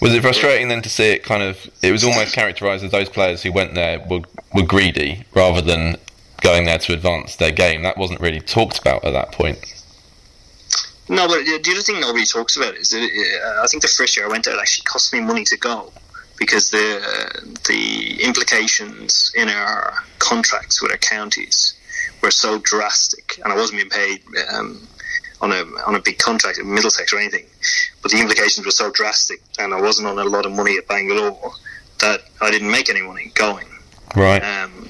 Was it frustrating then to see it kind of? It was almost characterised as those players who went there were were greedy rather than going there to advance their game. That wasn't really talked about at that point. No, but the other thing nobody talks about is that uh, I think the first year I went there it actually cost me money to go because the the implications in our contracts with our counties were so drastic, and I wasn't being paid um, on a on a big contract in Middlesex or anything. But the implications were so drastic, and I wasn't on a lot of money at Bangalore that I didn't make any money going. Right. Um,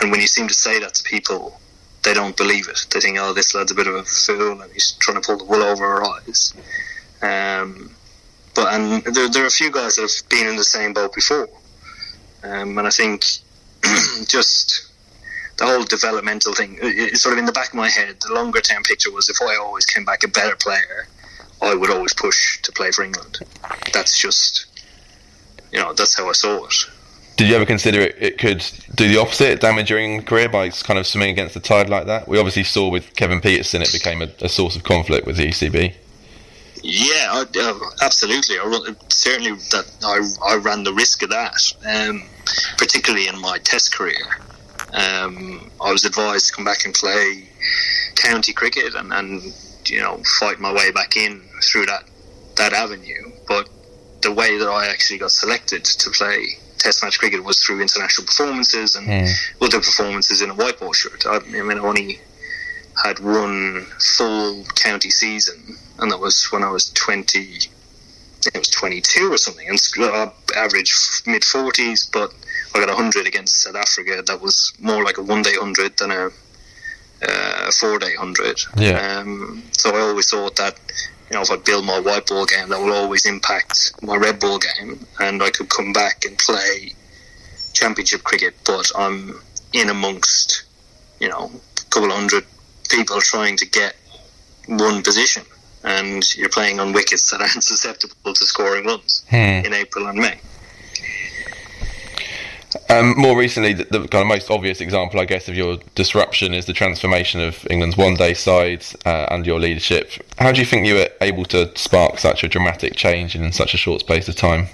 and when you seem to say that to people they don't believe it. They think, oh, this lad's a bit of a fool and he's trying to pull the wool over our eyes. Um, but and there, there are a few guys that have been in the same boat before, um, and I think just the whole developmental thing, it's sort of in the back of my head. The longer term picture was if I always came back a better player, I would always push to play for England. That's just, you know, that's how I saw it. Did you ever consider it, it could do the opposite, damage your England career by kind of swimming against the tide like that? We obviously saw with Kevin Pietersen it became a, a source of conflict with the ECB. Yeah, I, uh, absolutely. I run, certainly that I, I ran the risk of that, um, particularly in my Test career. Um, I was advised to come back and play county cricket and, and you know fight my way back in through that that avenue. But the way that I actually got selected to play Test match cricket was through international performances and mm. other performances in a white ball shirt. I, I mean, I only had one full county season, and that was when I was twenty. It was twenty-two or something, and uh, average mid forties. But I got hundred against South Africa. That was more like a one-day hundred than a, uh, four-day hundred. Yeah. Um, so I always thought that you know, if I build my white ball game, that will always impact my red ball game, and I could come back and play championship cricket. But I'm in amongst, you know, a couple of hundred people trying to get one position, and you're playing on wickets that aren't susceptible to scoring runs hmm. in April and May. Um, more recently, the, the, kind of most obvious example, I guess, of your disruption is the transformation of England's one-day side uh, under your leadership. How do you think you were able to spark such a dramatic change in such a short space of time?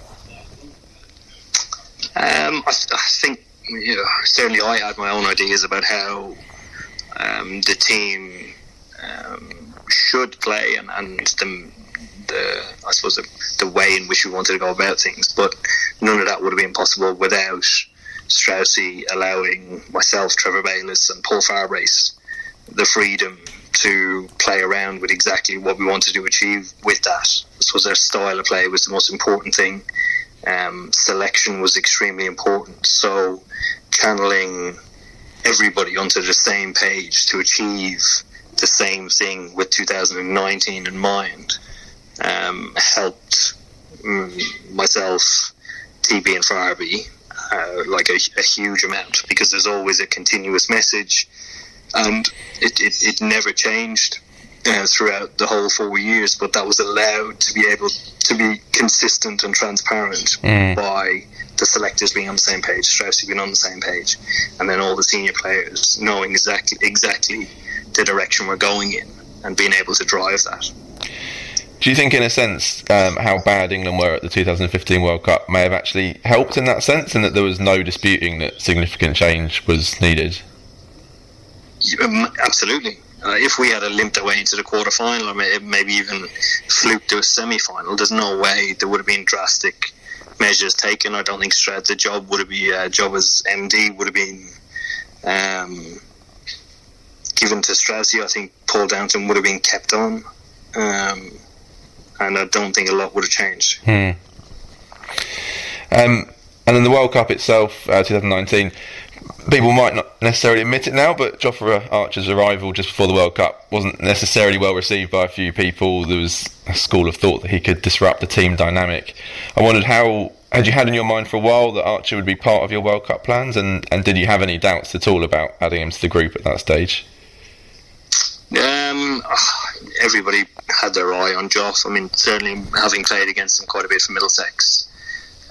Um, I, I, think you know, certainly I had my own ideas about how um, the team um, should play and, and the, the, I suppose the, the, way in which we wanted to go about things. But none of that would have been possible without Straussy allowing myself, Trevor Bayliss, and Paul Farbrace the freedom to play around with exactly what we wanted to achieve with that. Suppose our style of play was the most important thing. Um, selection was extremely important. So channeling everybody onto the same page to achieve the same thing with 2019 in mind um, helped um, myself, TB, and Farby uh, like a, a, huge amount because there's always a continuous message and it, it, it never changed uh, throughout the whole four years, but that was allowed to be able to be consistent and transparent mm. by the selectors being on the same page, Straussy being on the same page, and then all the senior players knowing exactly exactly the direction we're going in and being able to drive that. Do you think, in a sense, um, how bad England were at the 2015 World Cup may have actually helped in that sense, and that there was no disputing that significant change was needed? Um, absolutely. Uh, if we had a limped our way into the quarter final, or maybe even fluked to a semi final, there's no way there would have been drastic measures taken. I don't think Strad, the job would have been uh, job as MD would have been um, given to Straussy. I think Paul Downton would have been kept on, um, and I don't think a lot would have changed. Hmm. Um, and then the World Cup itself, uh, 2019 people might not necessarily admit it now, but Jofra Archer's arrival just before the World Cup wasn't necessarily well received by a few people. There was a school of thought that he could disrupt the team dynamic. I wondered how had you had in your mind for a while that Archer would be part of your World Cup plans, and, and did you have any doubts at all about adding him to the group at that stage? Um, everybody had their eye on Joff. I mean, certainly having played against him quite a bit for Middlesex,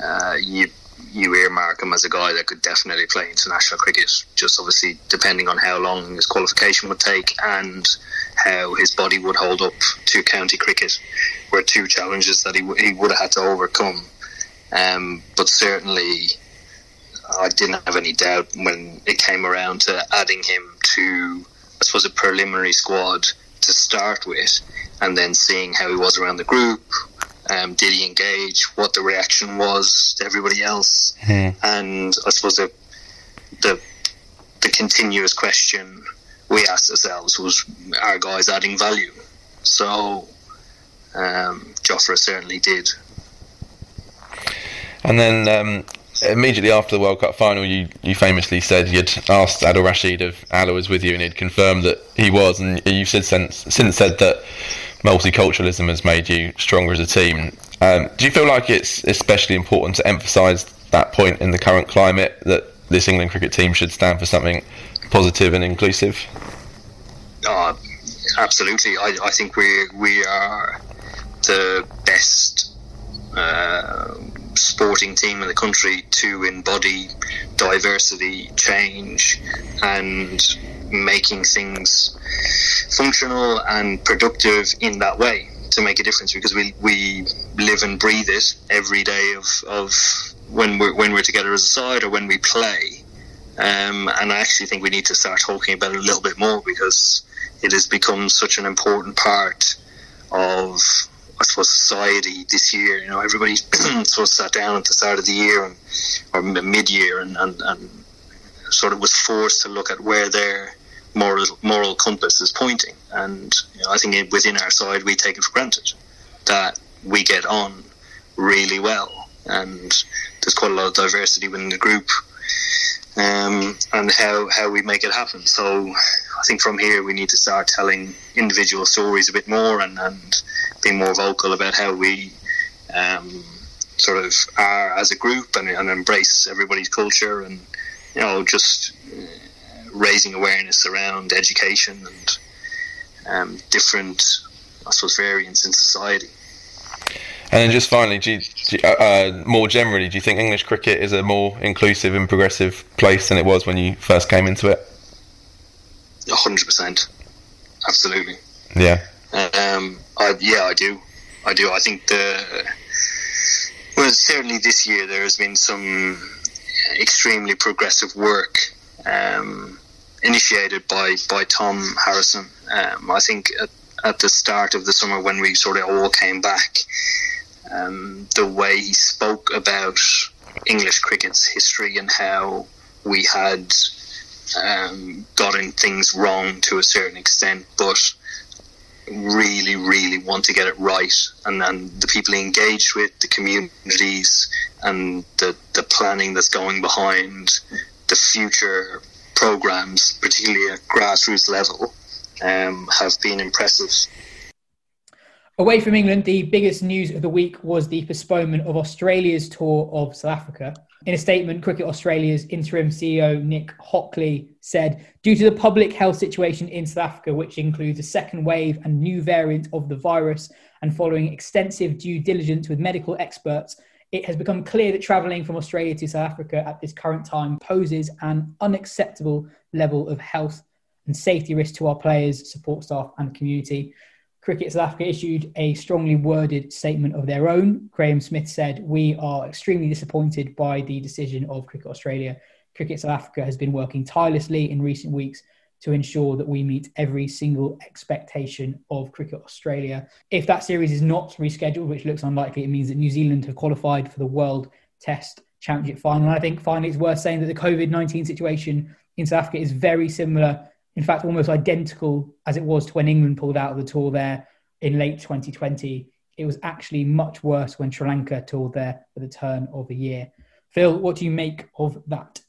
uh, you you earmark him as a guy that could definitely play international cricket. Just obviously depending on how long his qualification would take and how his body would hold up to county cricket, were two challenges that he, w- he would have had to overcome. Um, but certainly, I didn't have any doubt when it came around to adding him to, I suppose, a preliminary squad to start with, and then seeing how he was around the group, um, did he engage? What the reaction was to everybody else? Hmm. And I suppose the, the the continuous question we asked ourselves was, "Are guys adding value?" So um, Jofra certainly did. And then um, immediately after the World Cup final, you, you famously said you'd asked Adil Rashid if Allah was with you, and he'd confirmed that he was. And you've said since, since said that multiculturalism has made you stronger as a team. Um, do you feel like it's especially important to emphasise that point in the current climate that this England cricket team should stand for something positive and inclusive? Uh, absolutely. I, I think we we are the best uh, sporting team in the country to embody diversity, change, and making things functional and productive in that way to make a difference because we we live and breathe it every day of, of when we're when we're together as a side or when we play. Um, and I actually think we need to start talking about it a little bit more because it has become such an important part of I suppose society this year. You know, everybody sort of sat down at the start of the year and, or mid year and, and, and sort of was forced to look at where their moral moral compass is pointing. And you know, I think within our side, we take it for granted that we get on really well, and there's quite a lot of diversity within the group, um, and how how we make it happen. So I think from here we need to start telling individual stories a bit more and, and being more vocal about how we. Um, sort of are as a group and, and embrace everybody's culture and you know just raising awareness around education and um, different, I suppose, variants in society. And then just finally, do you, do you, uh, uh, more generally, do you think English cricket is a more inclusive and progressive place than it was when you first came into it? hundred percent, absolutely. Yeah. Um, I, yeah, I do. I do. I think the well, certainly this year there has been some extremely progressive work um, initiated by by Tom Harrison. Um, I think at, at, the start of the summer when we sort of all came back, um, the way he spoke about English cricket's history and how we had um, gotten things wrong to a certain extent, but really, really want to get it right. And then the people he engaged with, the communities, and the, the planning that's going behind the future programs, particularly at grassroots level, um, have been impressive. Away from England, the biggest news of the week was the postponement of Australia's tour of South Africa. In a statement, Cricket Australia's interim CEO Nick Hockley said, Due to the public health situation in South Africa, which includes a second wave and new variant of the virus, and following extensive due diligence with medical experts, it has become clear that travelling from Australia to South Africa at this current time poses an unacceptable level of health and safety risk to our players, support staff, and community. Cricket South Africa issued a strongly worded statement of their own. Graeme Smith said, We are extremely disappointed by the decision of Cricket Australia. Cricket South Africa has been working tirelessly in recent weeks to ensure that we meet every single expectation of Cricket Australia. If that series is not rescheduled, which looks unlikely, it means that New Zealand have qualified for the World Test Championship final. And I think finally it's worth saying that the COVID 19 situation in South Africa is very similar, in fact, almost identical as it was to when England pulled out of the tour there in late 2020. It was actually much worse when Sri Lanka toured there at the turn of the year. Phil, what do you make of that?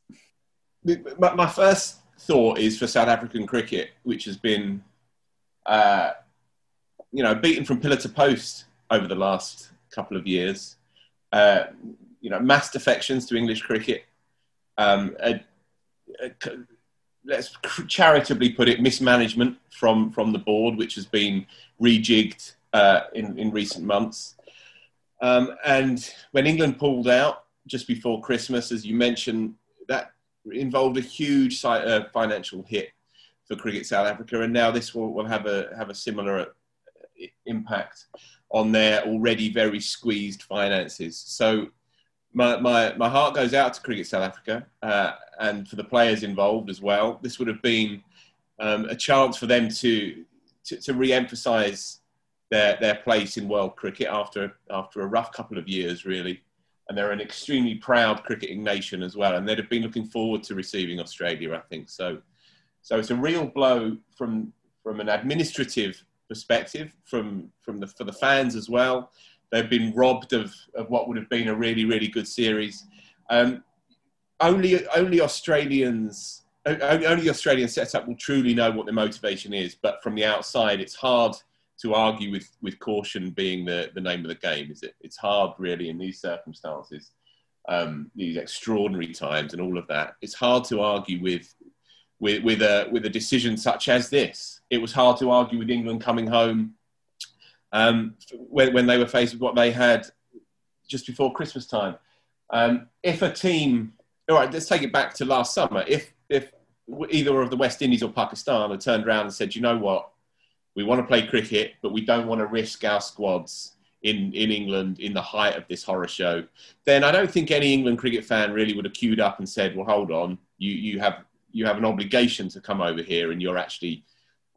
My first thought is for South African cricket, which has been, uh, you know, beaten from pillar to post over the last couple of years. Uh, you know, mass defections to English cricket. Um, a, a, let's charitably put it, mismanagement from from the board, which has been rejigged uh, in in recent months. Um, and when England pulled out just before Christmas, as you mentioned, that involved a huge uh, financial hit for Cricket South Africa, and now this will, will have a have a similar uh, impact on their already very squeezed finances. So my, my, my heart goes out to Cricket South Africa uh, and for the players involved as well. This would have been um, a chance for them to, to, to re-emphasise their, their place in world cricket after, after a rough couple of years, really and they're an extremely proud cricketing nation as well. And they'd have been looking forward to receiving Australia, I think. So, so it's a real blow from from an administrative perspective, from from the for the fans as well. They've been robbed of, of what would have been a really really good series, Um, only only Australians only Australian setup will truly know what the motivation is. But from the outside, it's hard to argue with, with caution being the, the name of the game, is it? It's hard, really, in these circumstances, um, these extraordinary times and all of that. It's hard to argue with, with, with, a, with a decision such as this. It was hard to argue with England coming home um, when, when they were faced with what they had just before Christmas time. Um, if a team, all right, let's take it back to last summer. If if either of the West Indies or Pakistan had turned around and said, you know what, we want to play cricket, but we don't want to risk our squads in, in England in the height of this horror show, then I don't think any England cricket fan really would have queued up and said, well, hold on, you, you, have, you have an obligation to come over here and you're actually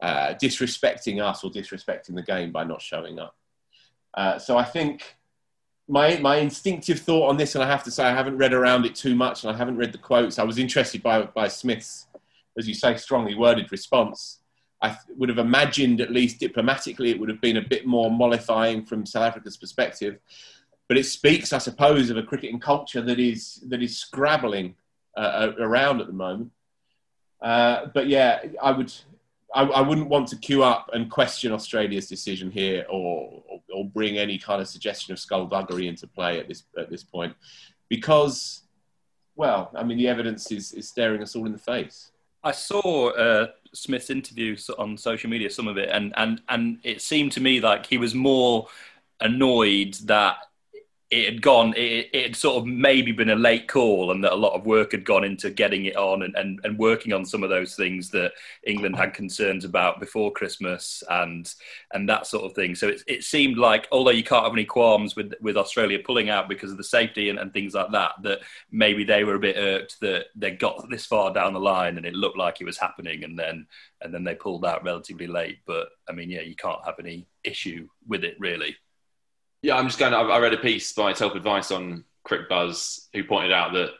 uh, disrespecting us or disrespecting the game by not showing up. Uh, so I think my my instinctive thought on this, and I have to say I haven't read around it too much, and I haven't read the quotes. I was interested by by Smith's, as you say, strongly worded response. I would have imagined, at least diplomatically, it would have been a bit more mollifying from South Africa's perspective. But it speaks, I suppose, of a cricketing culture that is that is scrabbling uh, around at the moment. Uh, but yeah, I would I, I, wouldn't want to queue up and question Australia's decision here, or, or, or bring any kind of suggestion of skullduggery into play at this at this point, because, well, I mean, the evidence is, is staring us all in the face. I saw uh, Smith's interview on social media, some of it, and and and it seemed to me like he was more annoyed that it had gone, it, it, had sort of maybe been a late call, and that a lot of work had gone into getting it on and, and, and working on some of those things that England had concerns about before Christmas and and that sort of thing. So it, it seemed like, although you can't have any qualms with, with Australia pulling out because of the safety and, and things like that, that maybe they were a bit irked that they got this far down the line and it looked like it was happening, and then and then they pulled out relatively late. But I mean, yeah, you can't have any issue with it really. Yeah, I'm just going. To, I read a piece by Telford Vice on Cricbuzz, who pointed out that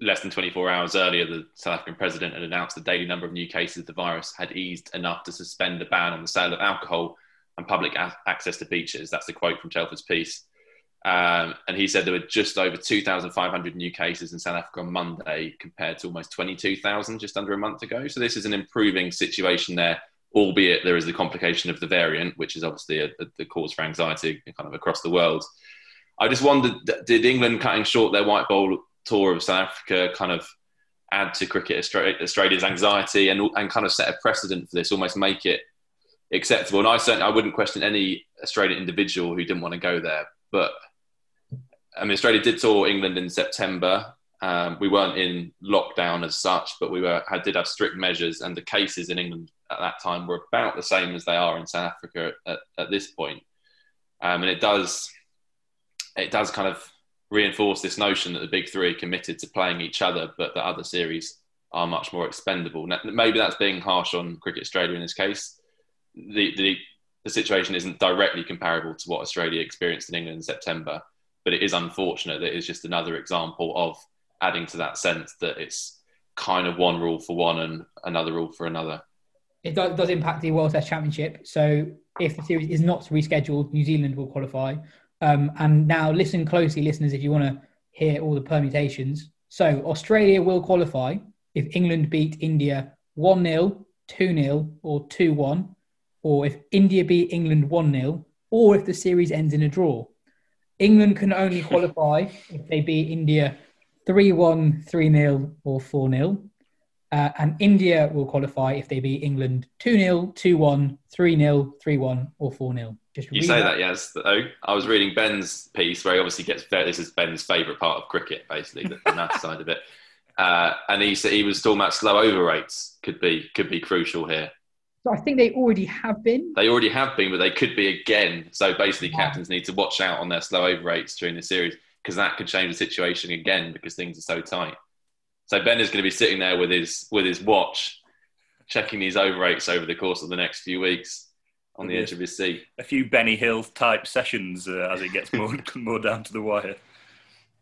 less than 24 hours earlier, the South African president had announced the daily number of new cases of the virus had eased enough to suspend the ban on the sale of alcohol and public a- access to beaches. That's the quote from Telford's piece. Um, and he said there were just over 2,500 new cases in South Africa on Monday compared to almost 22,000 just under a month ago. So this is an improving situation there albeit there is the complication of the variant, which is obviously a, the cause for anxiety kind of across the world. I just wondered, did England cutting short their white ball tour of South Africa kind of add to cricket Australia's anxiety and, and kind of set a precedent for this, almost make it acceptable? And I certainly I wouldn't question any Australian individual who didn't want to go there, but I mean, Australia did tour England in September. Um, we weren't in lockdown as such, but we were had, did have strict measures, and the cases in England at that time were about the same as they are in South Africa at, at this point. Um, and it does it does kind of reinforce this notion that the big three are committed to playing each other, but the other series are much more expendable. Now, maybe that's being harsh on Cricket Australia in this case. The, the, the situation isn't directly comparable to what Australia experienced in England in September, but it is unfortunate that it's just another example of adding to that sense that it's kind of one rule for one and another rule for another it does, does impact the World Test Championship. So if the series is not rescheduled, New Zealand will qualify. Um, and now listen closely, listeners, if you want to hear all the permutations. So Australia will qualify if England beat India 1 0, 2 0, or 2 1, or if India beat England 1 0, or if the series ends in a draw. England can only qualify if they beat India 3 1, 3 0, or 4 0. Uh, and India will qualify if they beat England 2 0, 2 1, 3 0, 3 1, or 4 0. You say that, that yes. I was reading Ben's piece where he obviously gets this is Ben's favourite part of cricket, basically the, math side of it. Uh, and he said he was talking about slow over rates could be could be crucial here. So I think they already have been. They already have been, but they could be again. So basically, captains need to watch out on their slow over rates during the series because that could change the situation again because things are so tight. So Ben is going to be sitting there with his with his watch, checking these over rates over the course of the next few weeks on the edge of his seat. A few Benny Hill type sessions uh, as it gets more more down to the wire.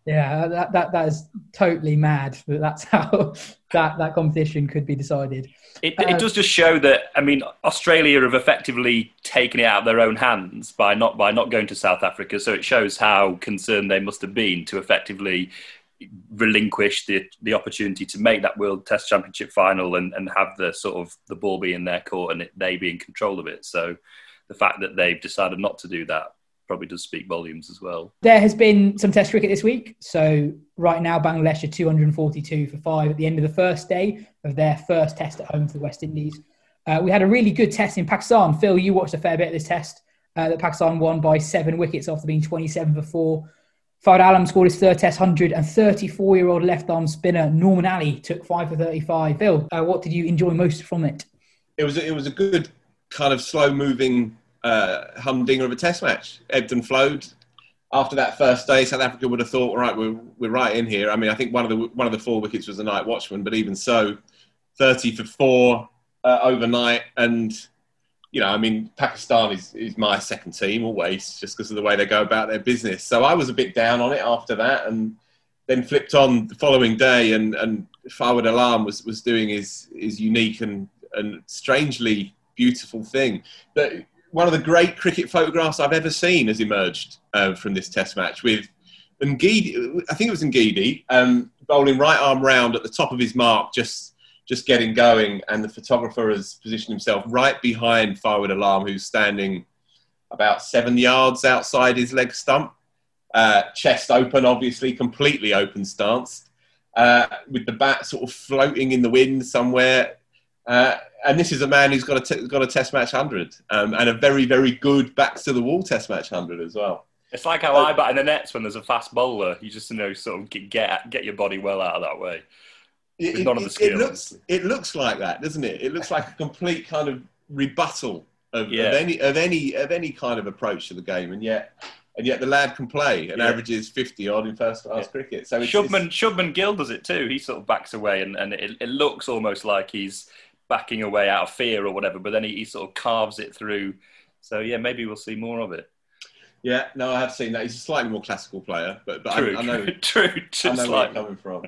Yeah, that, that that is totally mad. That that's how that that competition could be decided. It, it uh, does just show that I mean Australia have effectively taken it out of their own hands by not by not going to South Africa. So it shows how concerned they must have been to effectively relinquish the the opportunity to make that World Test Championship final and, and have the sort of the ball be in their court and it, they be in control of it. So the fact that they've decided not to do that probably does speak volumes as well. There has been some Test cricket this week. So right now, Bangladesh are 242 for five at the end of the first day of their first Test at home for the West Indies. Uh, we had a really good test in Pakistan. Phil, you watched a fair bit of this test. Uh, that Pakistan won by seven wickets after being 27 for four. Fawad Alam scored his third Test 100, and 34 year old left arm spinner Nauman Ali took five for 35. Phil, uh, what did you enjoy most from it? It was it was a good kind of slow moving uh, humdinger of a Test match. Ebbed and flowed. After that first day, South Africa would have thought, all right, we're we're right in here. I mean, I think one of the one of the four wickets was a night watchman, but even so, 30 for four uh, overnight and you know, I mean, Pakistan is, is my second team always, just because of the way they go about their business. So I was a bit down on it after that, and then flipped on the following day, and and Fawad Alam was was doing his his unique and and strangely beautiful thing. But one of the great cricket photographs I've ever seen has emerged uh, from this Test match with Ngidi. I think it was Ngidi um, bowling right arm round at the top of his mark, just just getting going, and the photographer has positioned himself right behind Fawad Alam, who's standing about seven yards outside his leg stump, uh, chest open, obviously, completely open stance, uh, with the bat sort of floating in the wind somewhere. Uh, and this is a man who's got a, t- got a test match 100 um, and a very, very good backs to the wall test match 100 as well. It's like how I bat in the nets when there's a fast bowler. You just you know sort of get get your body well out of that way. It, none of the skills. It looks, it looks like that, doesn't it? It looks like a complete kind of rebuttal of, yeah. of, any of any of any kind of approach to the game, and yet and yet the lad can play and yeah. averages fifty odd in first class yeah. cricket. So it's, Shubman it's... Shubman Gill does it too. He sort of backs away, and, and it, it, looks almost like he's backing away out of fear or whatever, but then he, he sort of carves it through. So yeah, maybe we'll see more of it. Yeah, no, I have seen that. He's a slightly more classical player, but, but true, I, I know true, true, I know where you're coming from.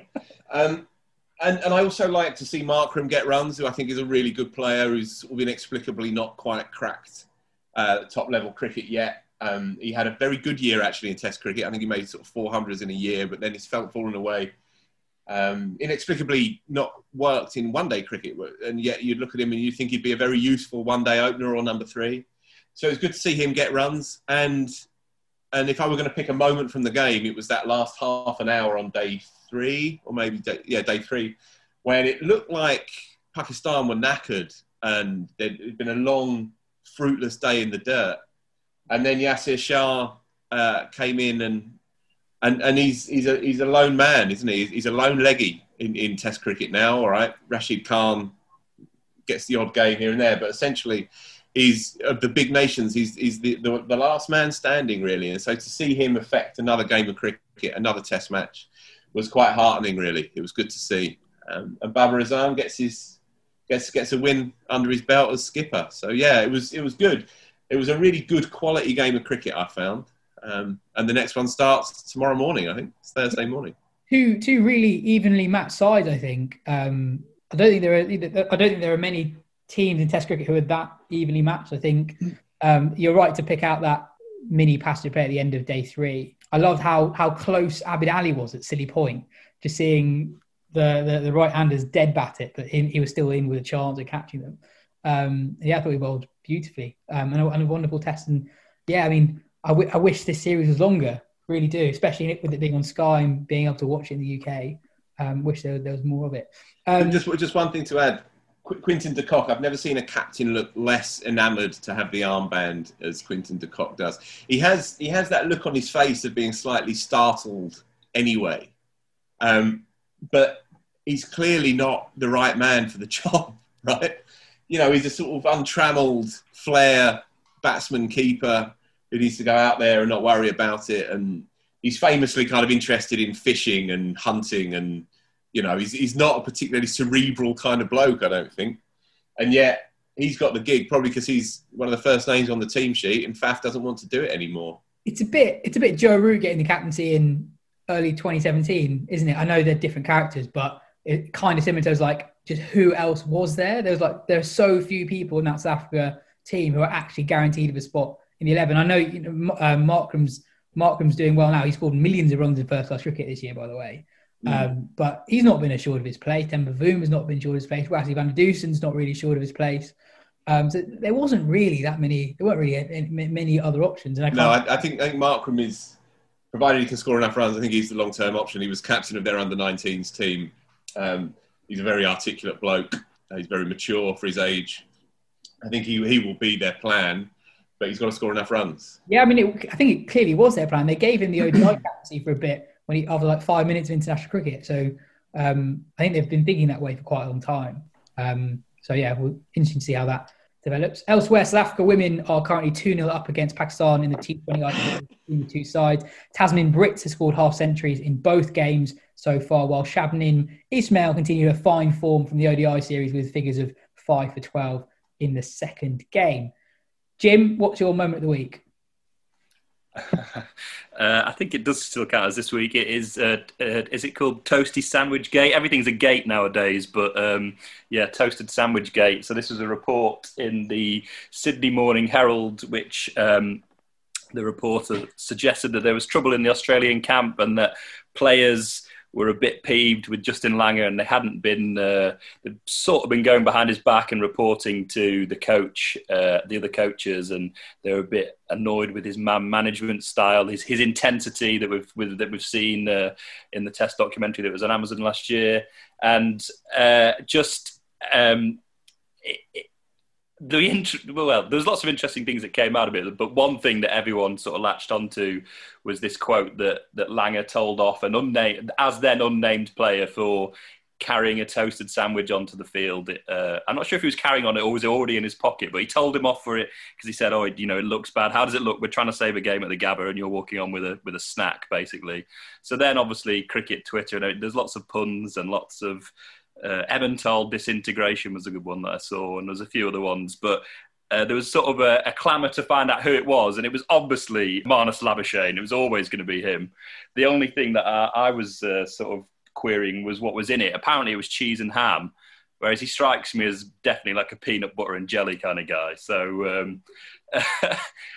Um, and, and I also like to see Markram get runs, who I think is a really good player who's inexplicably not quite cracked uh, top level cricket yet. Um, he had a very good year actually in Test cricket. I think he made sort of 400s in a year, but then he's felt fallen away. Um, inexplicably not worked in one day cricket, and yet you'd look at him and you think he'd be a very useful one day opener or number three. So it's good to see him get runs. And and if I were going to pick a moment from the game, it was that last half an hour on day three, or maybe day, yeah, day three, when it looked like Pakistan were knackered and there'd been a long, fruitless day in the dirt. And then Yasir Shah uh, came in and and and he's he's a he's a lone man, isn't he? He's a lone leggy in, in Test cricket now. All right, Rashid Khan gets the odd game here and there, but essentially he's of the big nations. He's he's the, the, the last man standing really, and so to see him affect another game of cricket, another Test match, was quite heartening. Really, it was good to see. Um, and Babar Azam gets his gets gets a win under his belt as skipper. So yeah, it was it was good. It was a really good quality game of cricket. I found. Um, and the next one starts tomorrow morning. I think it's Thursday morning. Two two really evenly matched sides. I think. Um, I don't think there are. I don't think there are many teams in Test cricket who are that evenly matched. I think um, you're right to pick out that mini passive play at the end of day three. I loved how how close Abid Ali was at silly Point, just seeing the the, the right handers dead bat it, but he, he, was still in with a chance of catching them. Um, yeah, I thought he bowled beautifully um, and, a, and, a, wonderful test. And yeah, I mean, I, w- I wish this series was longer. Really do, especially with it being on Sky and being able to watch it in the UK. Um, wish there, there was more of it. Um, just just one thing to add. Quinton de Kock, I've never seen a captain look less enamoured to have the armband as Quinton de Kock does. He has he has that look on his face of being slightly startled anyway, um, but he's clearly not the right man for the job, right? You know, he's a sort of untrammeled flair batsman keeper who needs to go out there and not worry about it, and he's famously kind of interested in fishing and hunting and you know, he's, he's not a particularly cerebral kind of bloke, I don't think. And yet he's got the gig probably because he's one of the first names on the team sheet, and Faf doesn't want to do it anymore. It's a bit, it's a bit Joe Root getting the captaincy in early 2017, isn't it? I know they're different characters, but it kind of similar to like just who else was there. There was like there are so few people in that South Africa team who are actually guaranteed of a spot in the 11. I know, you know uh, Markram's Markram's doing well now. He scored millions of runs in first class cricket this year, by the way. Um, but he's not been assured of his place. Temba Bavuma has not been assured of his place. Wesley van der Dussen's not really assured of his place. Um, so there wasn't really that many. There weren't really any- many other options. And I No, I, I think I think Markram is, provided he can score enough runs. I think he's the long term option. He was captain of their under 19s team. Um, he's a very articulate bloke. Uh, He's very mature for his age. I think he he will be their plan, but he's got to score enough runs. yeah, I mean, it, I think it clearly was their plan. They gave him the ODI captaincy for a bit when he after like five minutes of international cricket. So um, I think they've been thinking that way for quite a long time. Um, so yeah, we'll interesting to see how that develops. Elsewhere, South Africa women are currently 2 0 up against Pakistan in the T20 IPL between the two sides. Tazmin Brits has scored half centuries in both games so far, while Shabnim Ismail continued a fine form from the ODI series with figures of 5 for 12 in the second game. Jim, what's your moment of the week? uh, I think it does still count as this week. It is. Uh, uh, is it called Toasty Sandwich Gate? Everything's a gate nowadays, but um, yeah, Toasted Sandwich Gate. So this was a report in the Sydney Morning Herald, which um, the reporter suggested that there was trouble in the Australian camp and that players were a bit peeved with Justin Langer and they hadn't been, uh, they'd sort of been going behind his back and reporting to the coach, uh, the other coaches, and they were a bit annoyed with his man management style, his his intensity that we've with, that we've seen uh, in the test documentary that was on Amazon last year, and uh, just. Um, the int- well, there's lots of interesting things that came out of it, but one thing that everyone sort of latched onto was this quote that that Langer told off an unnamed, as then unnamed player for carrying a toasted sandwich onto the field. Uh, I'm not sure if he was carrying on it or was it already in his pocket, but he told him off for it because he said, "Oh, you know, it looks bad. How does it look? We're trying to save a game at the Gabba, and you're walking on with a with a snack, basically." So then, obviously, cricket Twitter, and there's lots of puns and lots of uh, Emmental disintegration was a good one that I saw, and there's a few other ones, but. Uh, there was sort of a, a clamour to find out who it was, and it was obviously Marnus Labuschagne. It was always going to be him. The only thing that I, I was uh, sort of querying was what was in it. Apparently, it was cheese and ham, whereas he strikes me as definitely like a peanut butter and jelly kind of guy. So, um,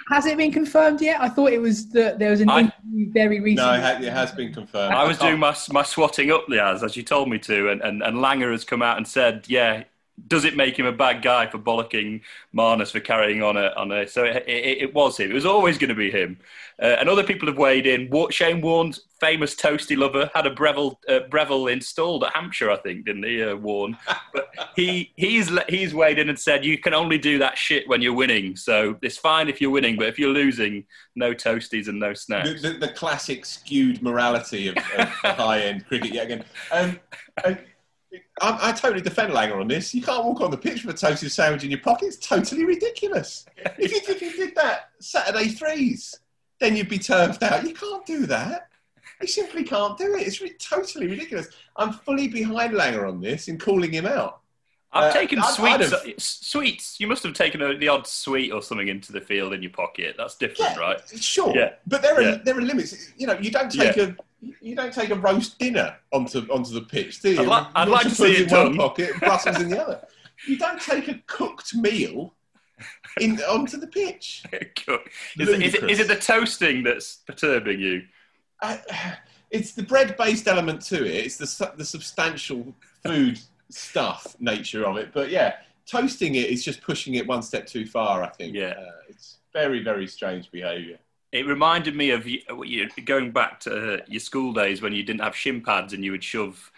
Has it been confirmed yet? I thought it was that there was an I- interview very recently. No, it, ha- it has been confirmed. I was oh. doing my my swatting up the as as you told me to, and, and and Langer has come out and said, yeah. Does it make him a bad guy for bollocking Marnus for carrying on a on a? So it, it, it was him. It was always going to be him. Uh, and other people have weighed in. Shane Warne's famous toasty lover had a Breville uh, Breville installed at Hampshire, I think, didn't he, uh, Warne? But he he's he's weighed in and said you can only do that shit when you're winning. So it's fine if you're winning, but if you're losing, no toasties and no the, snacks. the, the classic skewed morality of, of high end cricket yet again. Um, I, I, totally defend Langer on this. You can't walk on the pitch with a toasted sandwich in your pocket. It's totally ridiculous. If you, if you did that Saturday threes, then you'd be turfed out. You can't do that. You simply can't do it. It's re- totally ridiculous. I'm fully behind Langer on this in calling him out. I've Uh, taken I'd sweets. have- Sweets. You must have taken a, the odd sweet or something into the field in your pocket. That's different, right? Sure, Yeah. but there are Yeah. there are limits. You know, you don't take a you don't take a roast dinner onto onto the pitch, do you? I'd li- I'd like to see it in one pocket, and Brussels in the other. You don't take a cooked meal in onto the pitch. Is, it, is, it, is it the toasting that's perturbing you? It's the bread-based element to it. It's the the substantial food stuff nature of it. But yeah, toasting it is just pushing it one step too far. I think. Yeah. uh, it's very very strange behaviour. It reminded me of you, you going back to uh, your school days when you didn't have shin pads and you would shove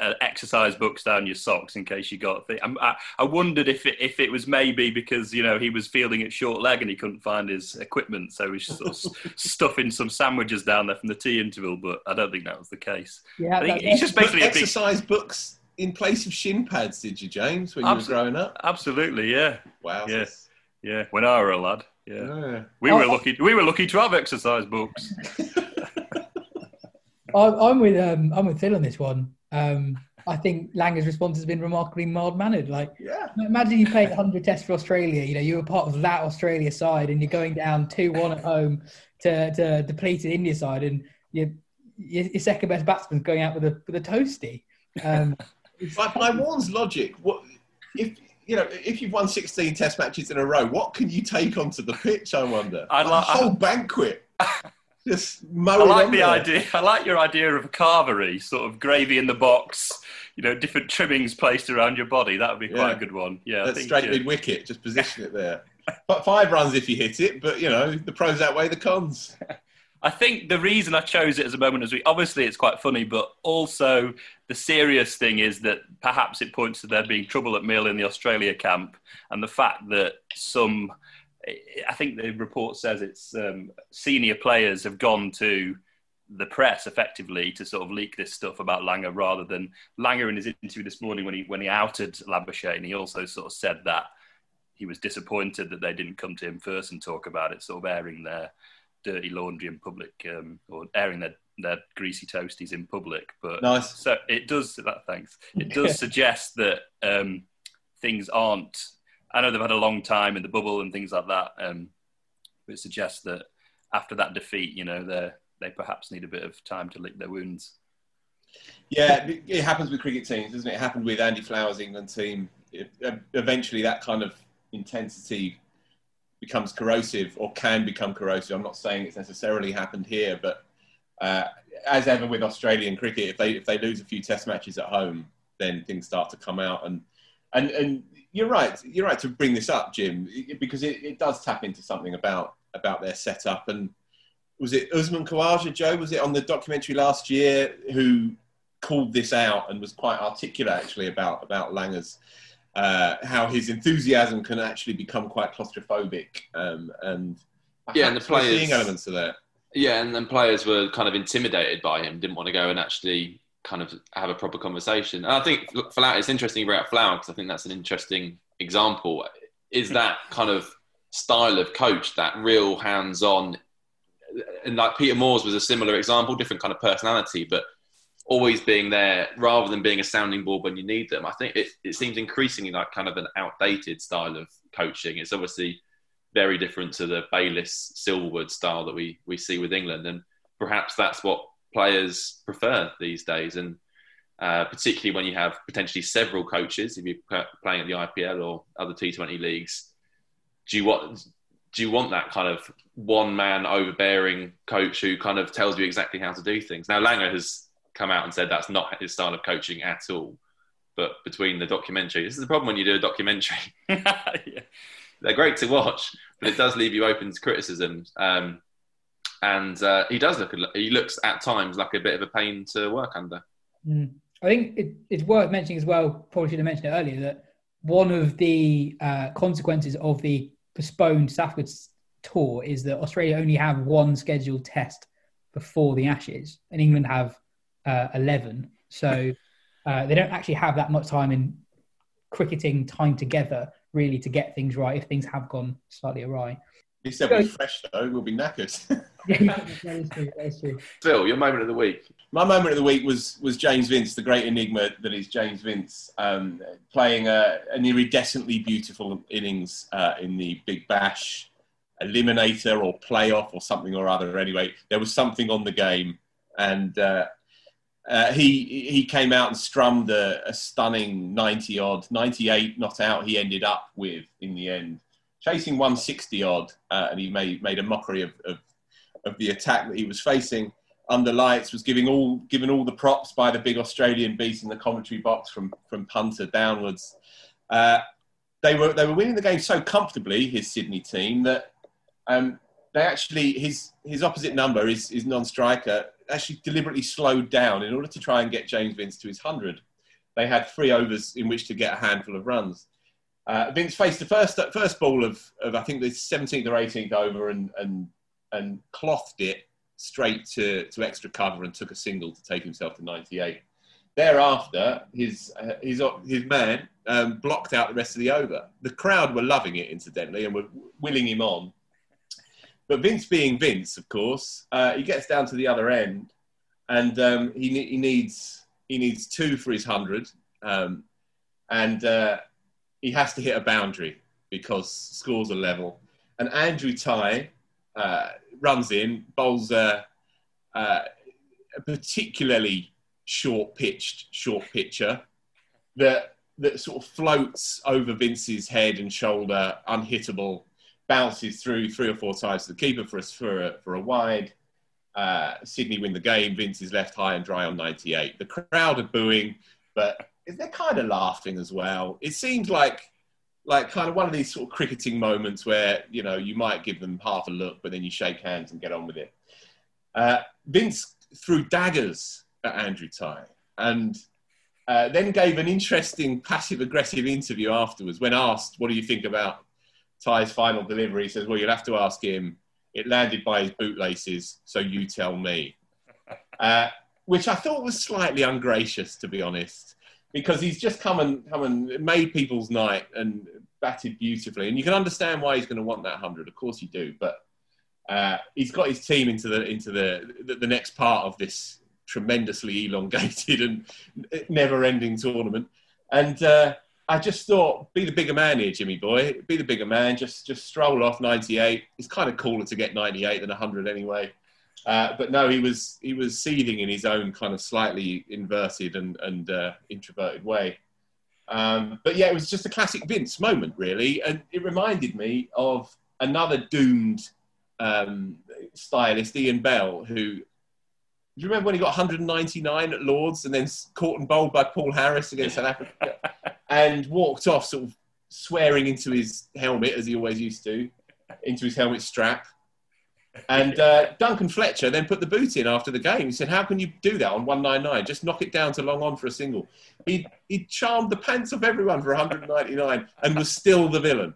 uh, exercise books down your socks in case you got. Th- I'm- I, I wondered if it, if it was maybe because you know he was fielding at short leg and he couldn't find his equipment, so he was sort of stuffing some sandwiches down there from the tea interval. But I don't think that was the case. Yeah, I think he's just basically a big. exercise books in place of shin pads, did you, James, when you Abso- were growing up? Absolutely, yeah, Wow. Yeah. yeah. When I were a lad, yeah. Yeah. We Oh. were lucky. We were lucky to have exercise books. I'm, I'm with um, I'm with Phil on this one. Um, I think Langer's response has been remarkably mild mannered. Like, Yeah. imagine you played 100 tests for Australia. You know, you were part of that Australia side, and you're going down two one at home to to depleted India side, and your your your second best batsman's going out with a with a toasty. Um, By, by Warne's logic, what if you know if you've won 16 Test matches in a row, what can you take onto the pitch? I wonder. I'd Like like- a whole banquet. just mowing I like the there. idea. I like your idea of a carvery, sort of gravy in the box. You know, different trimmings placed around your body. That would be quite Yeah. a good one. Yeah, I That's straight mid wicket. Just position it there. But five runs if you hit it. But you know the pros outweigh the cons. I think the reason I chose it as a moment as we obviously it's quite funny, but also the serious thing is that perhaps it points to there being trouble at Mill in the Australia camp, and the fact that some, I think the report says it's um, senior players have gone to the press effectively to sort of leak this stuff about Langer rather than Langer in his interview this morning when he when he outed Labuschagne, he also sort of said that he was disappointed that they didn't come to him first and talk about it, sort of airing their dirty laundry in public um, or airing their, their greasy toasties in public. But Nice. so it does. That thanks. It does suggest that um, things aren't. I know they've had a long time in the bubble and things like that. Um, but it suggests that after that defeat, you know, they they perhaps need a bit of time to lick their wounds. Yeah, it it happens with cricket teams, doesn't it? It happened with Andy Flower's England team. It, uh, eventually, that kind of intensity becomes corrosive or can become corrosive. I'm not saying it's necessarily happened here, but uh, as ever with Australian cricket, if they if they lose a few Test matches at home, then things start to come out. And and and you're right, you're right to bring this up, Jim, because it, it does tap into something about about their setup. And was it Usman Khawaja, Joe? Was it on the documentary last year who called this out and was quite articulate actually about about Langer's uh, how his enthusiasm can actually become quite claustrophobic um, and Yeah, and the players- seeing elements of that. Yeah, and then players were kind of intimidated by him, didn't want to go and actually kind of have a proper conversation. And I think Flower, it's interesting about Flower because I think that's an interesting example. Is that kind of style of coach, that real hands-on, and like Peter Moores was a similar example, different kind of personality, but always being there rather than being a sounding board when you need them. I think it, it seems increasingly like kind of an outdated style of coaching. It's obviously very different to the Bayliss Silverwood style that we, we see with England. And perhaps that's what players prefer these days. And uh, particularly when you have potentially several coaches, if you're playing at the IPL or other T20 leagues, do you want, do you want that kind of one man overbearing coach who kind of tells you exactly how to do things? Now, Langer has come out and said that's not his style of coaching at all. But between the documentary, this is the problem when you do a documentary yeah. they're great to watch, but it does leave you open to criticism. Um, and uh, he does look, he looks at times like a bit of a pain to work under. Mm. I think it, it's worth mentioning as well, probably should have mentioned it earlier, that one of the uh, consequences of the postponed Southwards tour is that Australia only have one scheduled test before the Ashes, and England have uh, 11. So uh, they don't actually have that much time in cricketing time together, really, to get things right if things have gone slightly awry. He said we're fresh though, we'll be knackered. that is true. That is true. Phil, your moment of the week. My moment of the week was was James Vince, the great enigma that is James Vince, um, playing a, an iridescently beautiful innings uh, in the Big Bash eliminator or playoff or something or other. Anyway, there was something on the game, and uh, uh, he he came out and strummed a, a stunning ninety odd, ninety eight not out. He ended up with in the end, chasing one sixty odd, uh, and he made made a mockery of, of of the attack that he was facing under lights was giving all given all the props by the big Australian beat in the commentary box from from punter downwards. Uh, they were they were winning the game so comfortably, his Sydney team, that um, they actually his his opposite number is is non-striker actually deliberately slowed down in order to try and get James Vince to his hundred. They had three overs in which to get a handful of runs. Uh, Vince faced the first first ball of, of I think the 17th or 18th over and and and clothed it straight to, to extra cover and took a single to take himself to 98. Thereafter, his uh, his his man um, blocked out the rest of the over. The crowd were loving it, incidentally, and were willing him on. But Vince, being Vince, of course, uh, he gets down to the other end, and um, he he needs he needs two for his hundred, um, and uh, he has to hit a boundary because scores are level. And Andrew Tye uh, runs in, bowls a, a particularly short pitched short pitcher that that sort of floats over Vince's head and shoulder, unhittable, bounces through three or four times to the keeper for a, for a, for a wide. uh, Sydney win the game. Vince is left high and dry on 98. The crowd are booing, but they're kind of laughing as well. It seems like like kind of one of these sort of cricketing moments where you know you might give them half a look, but then you shake hands and get on with it. Uh, Vince threw daggers at Andrew Tye and uh, then gave an interesting passive aggressive interview afterwards when asked, "What do you think about Tye's final delivery?" He says, "Well, you'll have to ask him. It landed by his bootlaces, so you tell me." Uh, which I thought was slightly ungracious, to be honest because he's just come and come and made people's night and batted beautifully. And you can understand why he's going to want that hundred. Of course you do, but uh, he's got his team into the into the, the, the next part of this tremendously elongated and never-ending tournament. And uh, I just thought, be the bigger man here, Jimmy boy. Be the bigger man. Just just stroll off 98. It's kind of cooler to get 98 than 100 anyway. Uh, but no, he was he was seething in his own kind of slightly inverted and, and uh, introverted way. Um, but yeah, it was just a classic Vince moment, really, and it reminded me of another doomed um, stylist, Ian Bell, who. Do you remember when he got 199 at Lords and then caught and bowled by Paul Harris against South Africa and walked off sort of swearing into his helmet as he always used to, into his helmet strap? And uh, Duncan Fletcher then put the boot in after the game. He said, "How can you do that on 199? Just knock it down to long on for a single." He he charmed the pants of everyone for 199 and was still the villain.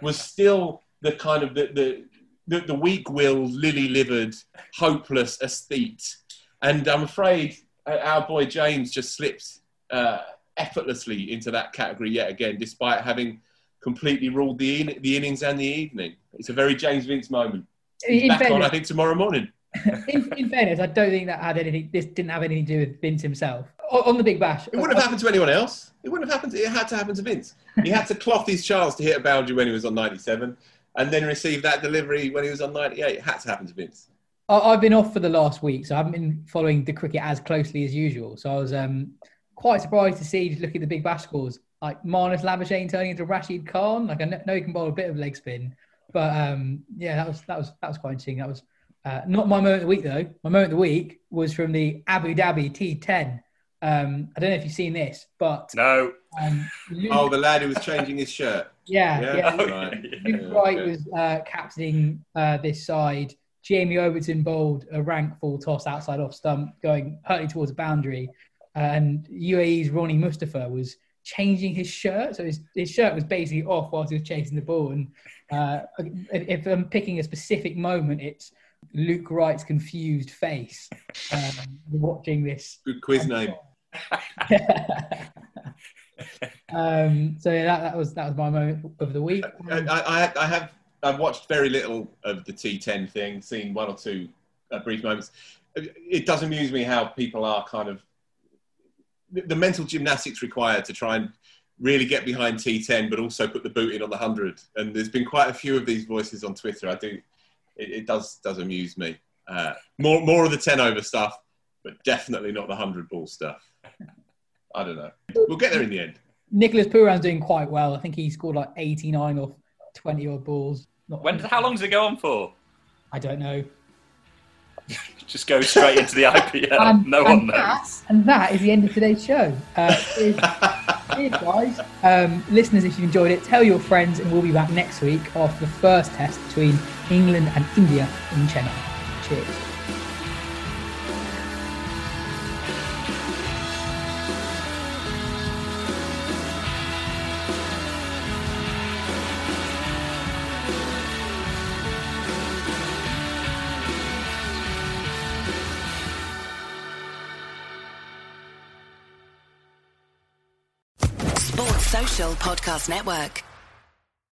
Was still the kind of the the, the, the weak-willed, lily-livered, hopeless aesthete. And I'm afraid uh, our boy James just slips uh, effortlessly into that category yet again, despite having completely ruled the in- the innings and the evening. It's a very James Vince moment. He's back fairness, on, I think, tomorrow morning. in, in, fairness, I don't think that had anything. This didn't have anything to do with Vince himself on the Big Bash. It wouldn't have happened to anyone else. It wouldn't have happened. To, it had to happen to Vince. He had to cloth his chance to hit a boundary when he was on 97, and then receive that delivery when he was on 98. It had to happen to Vince. I've been off for the last week, so I haven't been following the cricket as closely as usual. So I was um, quite surprised to see, just looking at the Big Bash scores, like Marnus Labuschagne turning into Rashid Khan. Like I know he can bowl a bit of leg spin, but um, yeah, that was that was that was quite interesting. That was uh, not my moment of the week though. My moment of the week was from the Abu Dhabi T10. Um, I don't know if you've seen this, but no. Um, Luke, oh, the lad who was changing his shirt. Yeah, yeah. yeah. Luke, right. Luke yeah, Wright okay. was uh, captaining uh, this side. Jamie Overton bowled a rank full toss outside off stump, going hurtling towards the boundary, and UAE's Rohan Mustafa was changing his shirt. So his, his shirt was basically off whilst he was chasing the ball. And uh, if I'm picking a specific moment, it's Luke Wright's confused face um, watching this. Good quiz name. um, so yeah, that, that was that was my moment of the week. I, I, I have I've watched very little of the T10 thing, seen one or two uh, brief moments. It does amuse me how people are kind of the mental gymnastics required to try and really get behind T10, but also put the boot in on the hundred. And there's been quite a few of these voices on Twitter. I do, it, it does does amuse me. Uh, more more of the ten over stuff, but definitely not the hundred ball stuff. I don't know. We'll get there in the end. Nicholas Pooran's doing quite well. I think he scored like 89 or 20 odd balls. Not when? How long does it go on for? I don't know. Just go straight into the IPL. And, no one knows. That, and that is the end of today's show. Uh, cheers, cheers, guys. Um, listeners, if you enjoyed it, tell your friends, and we'll be back next week after the first test between England and India in Chennai. Cheers. Podcast Network.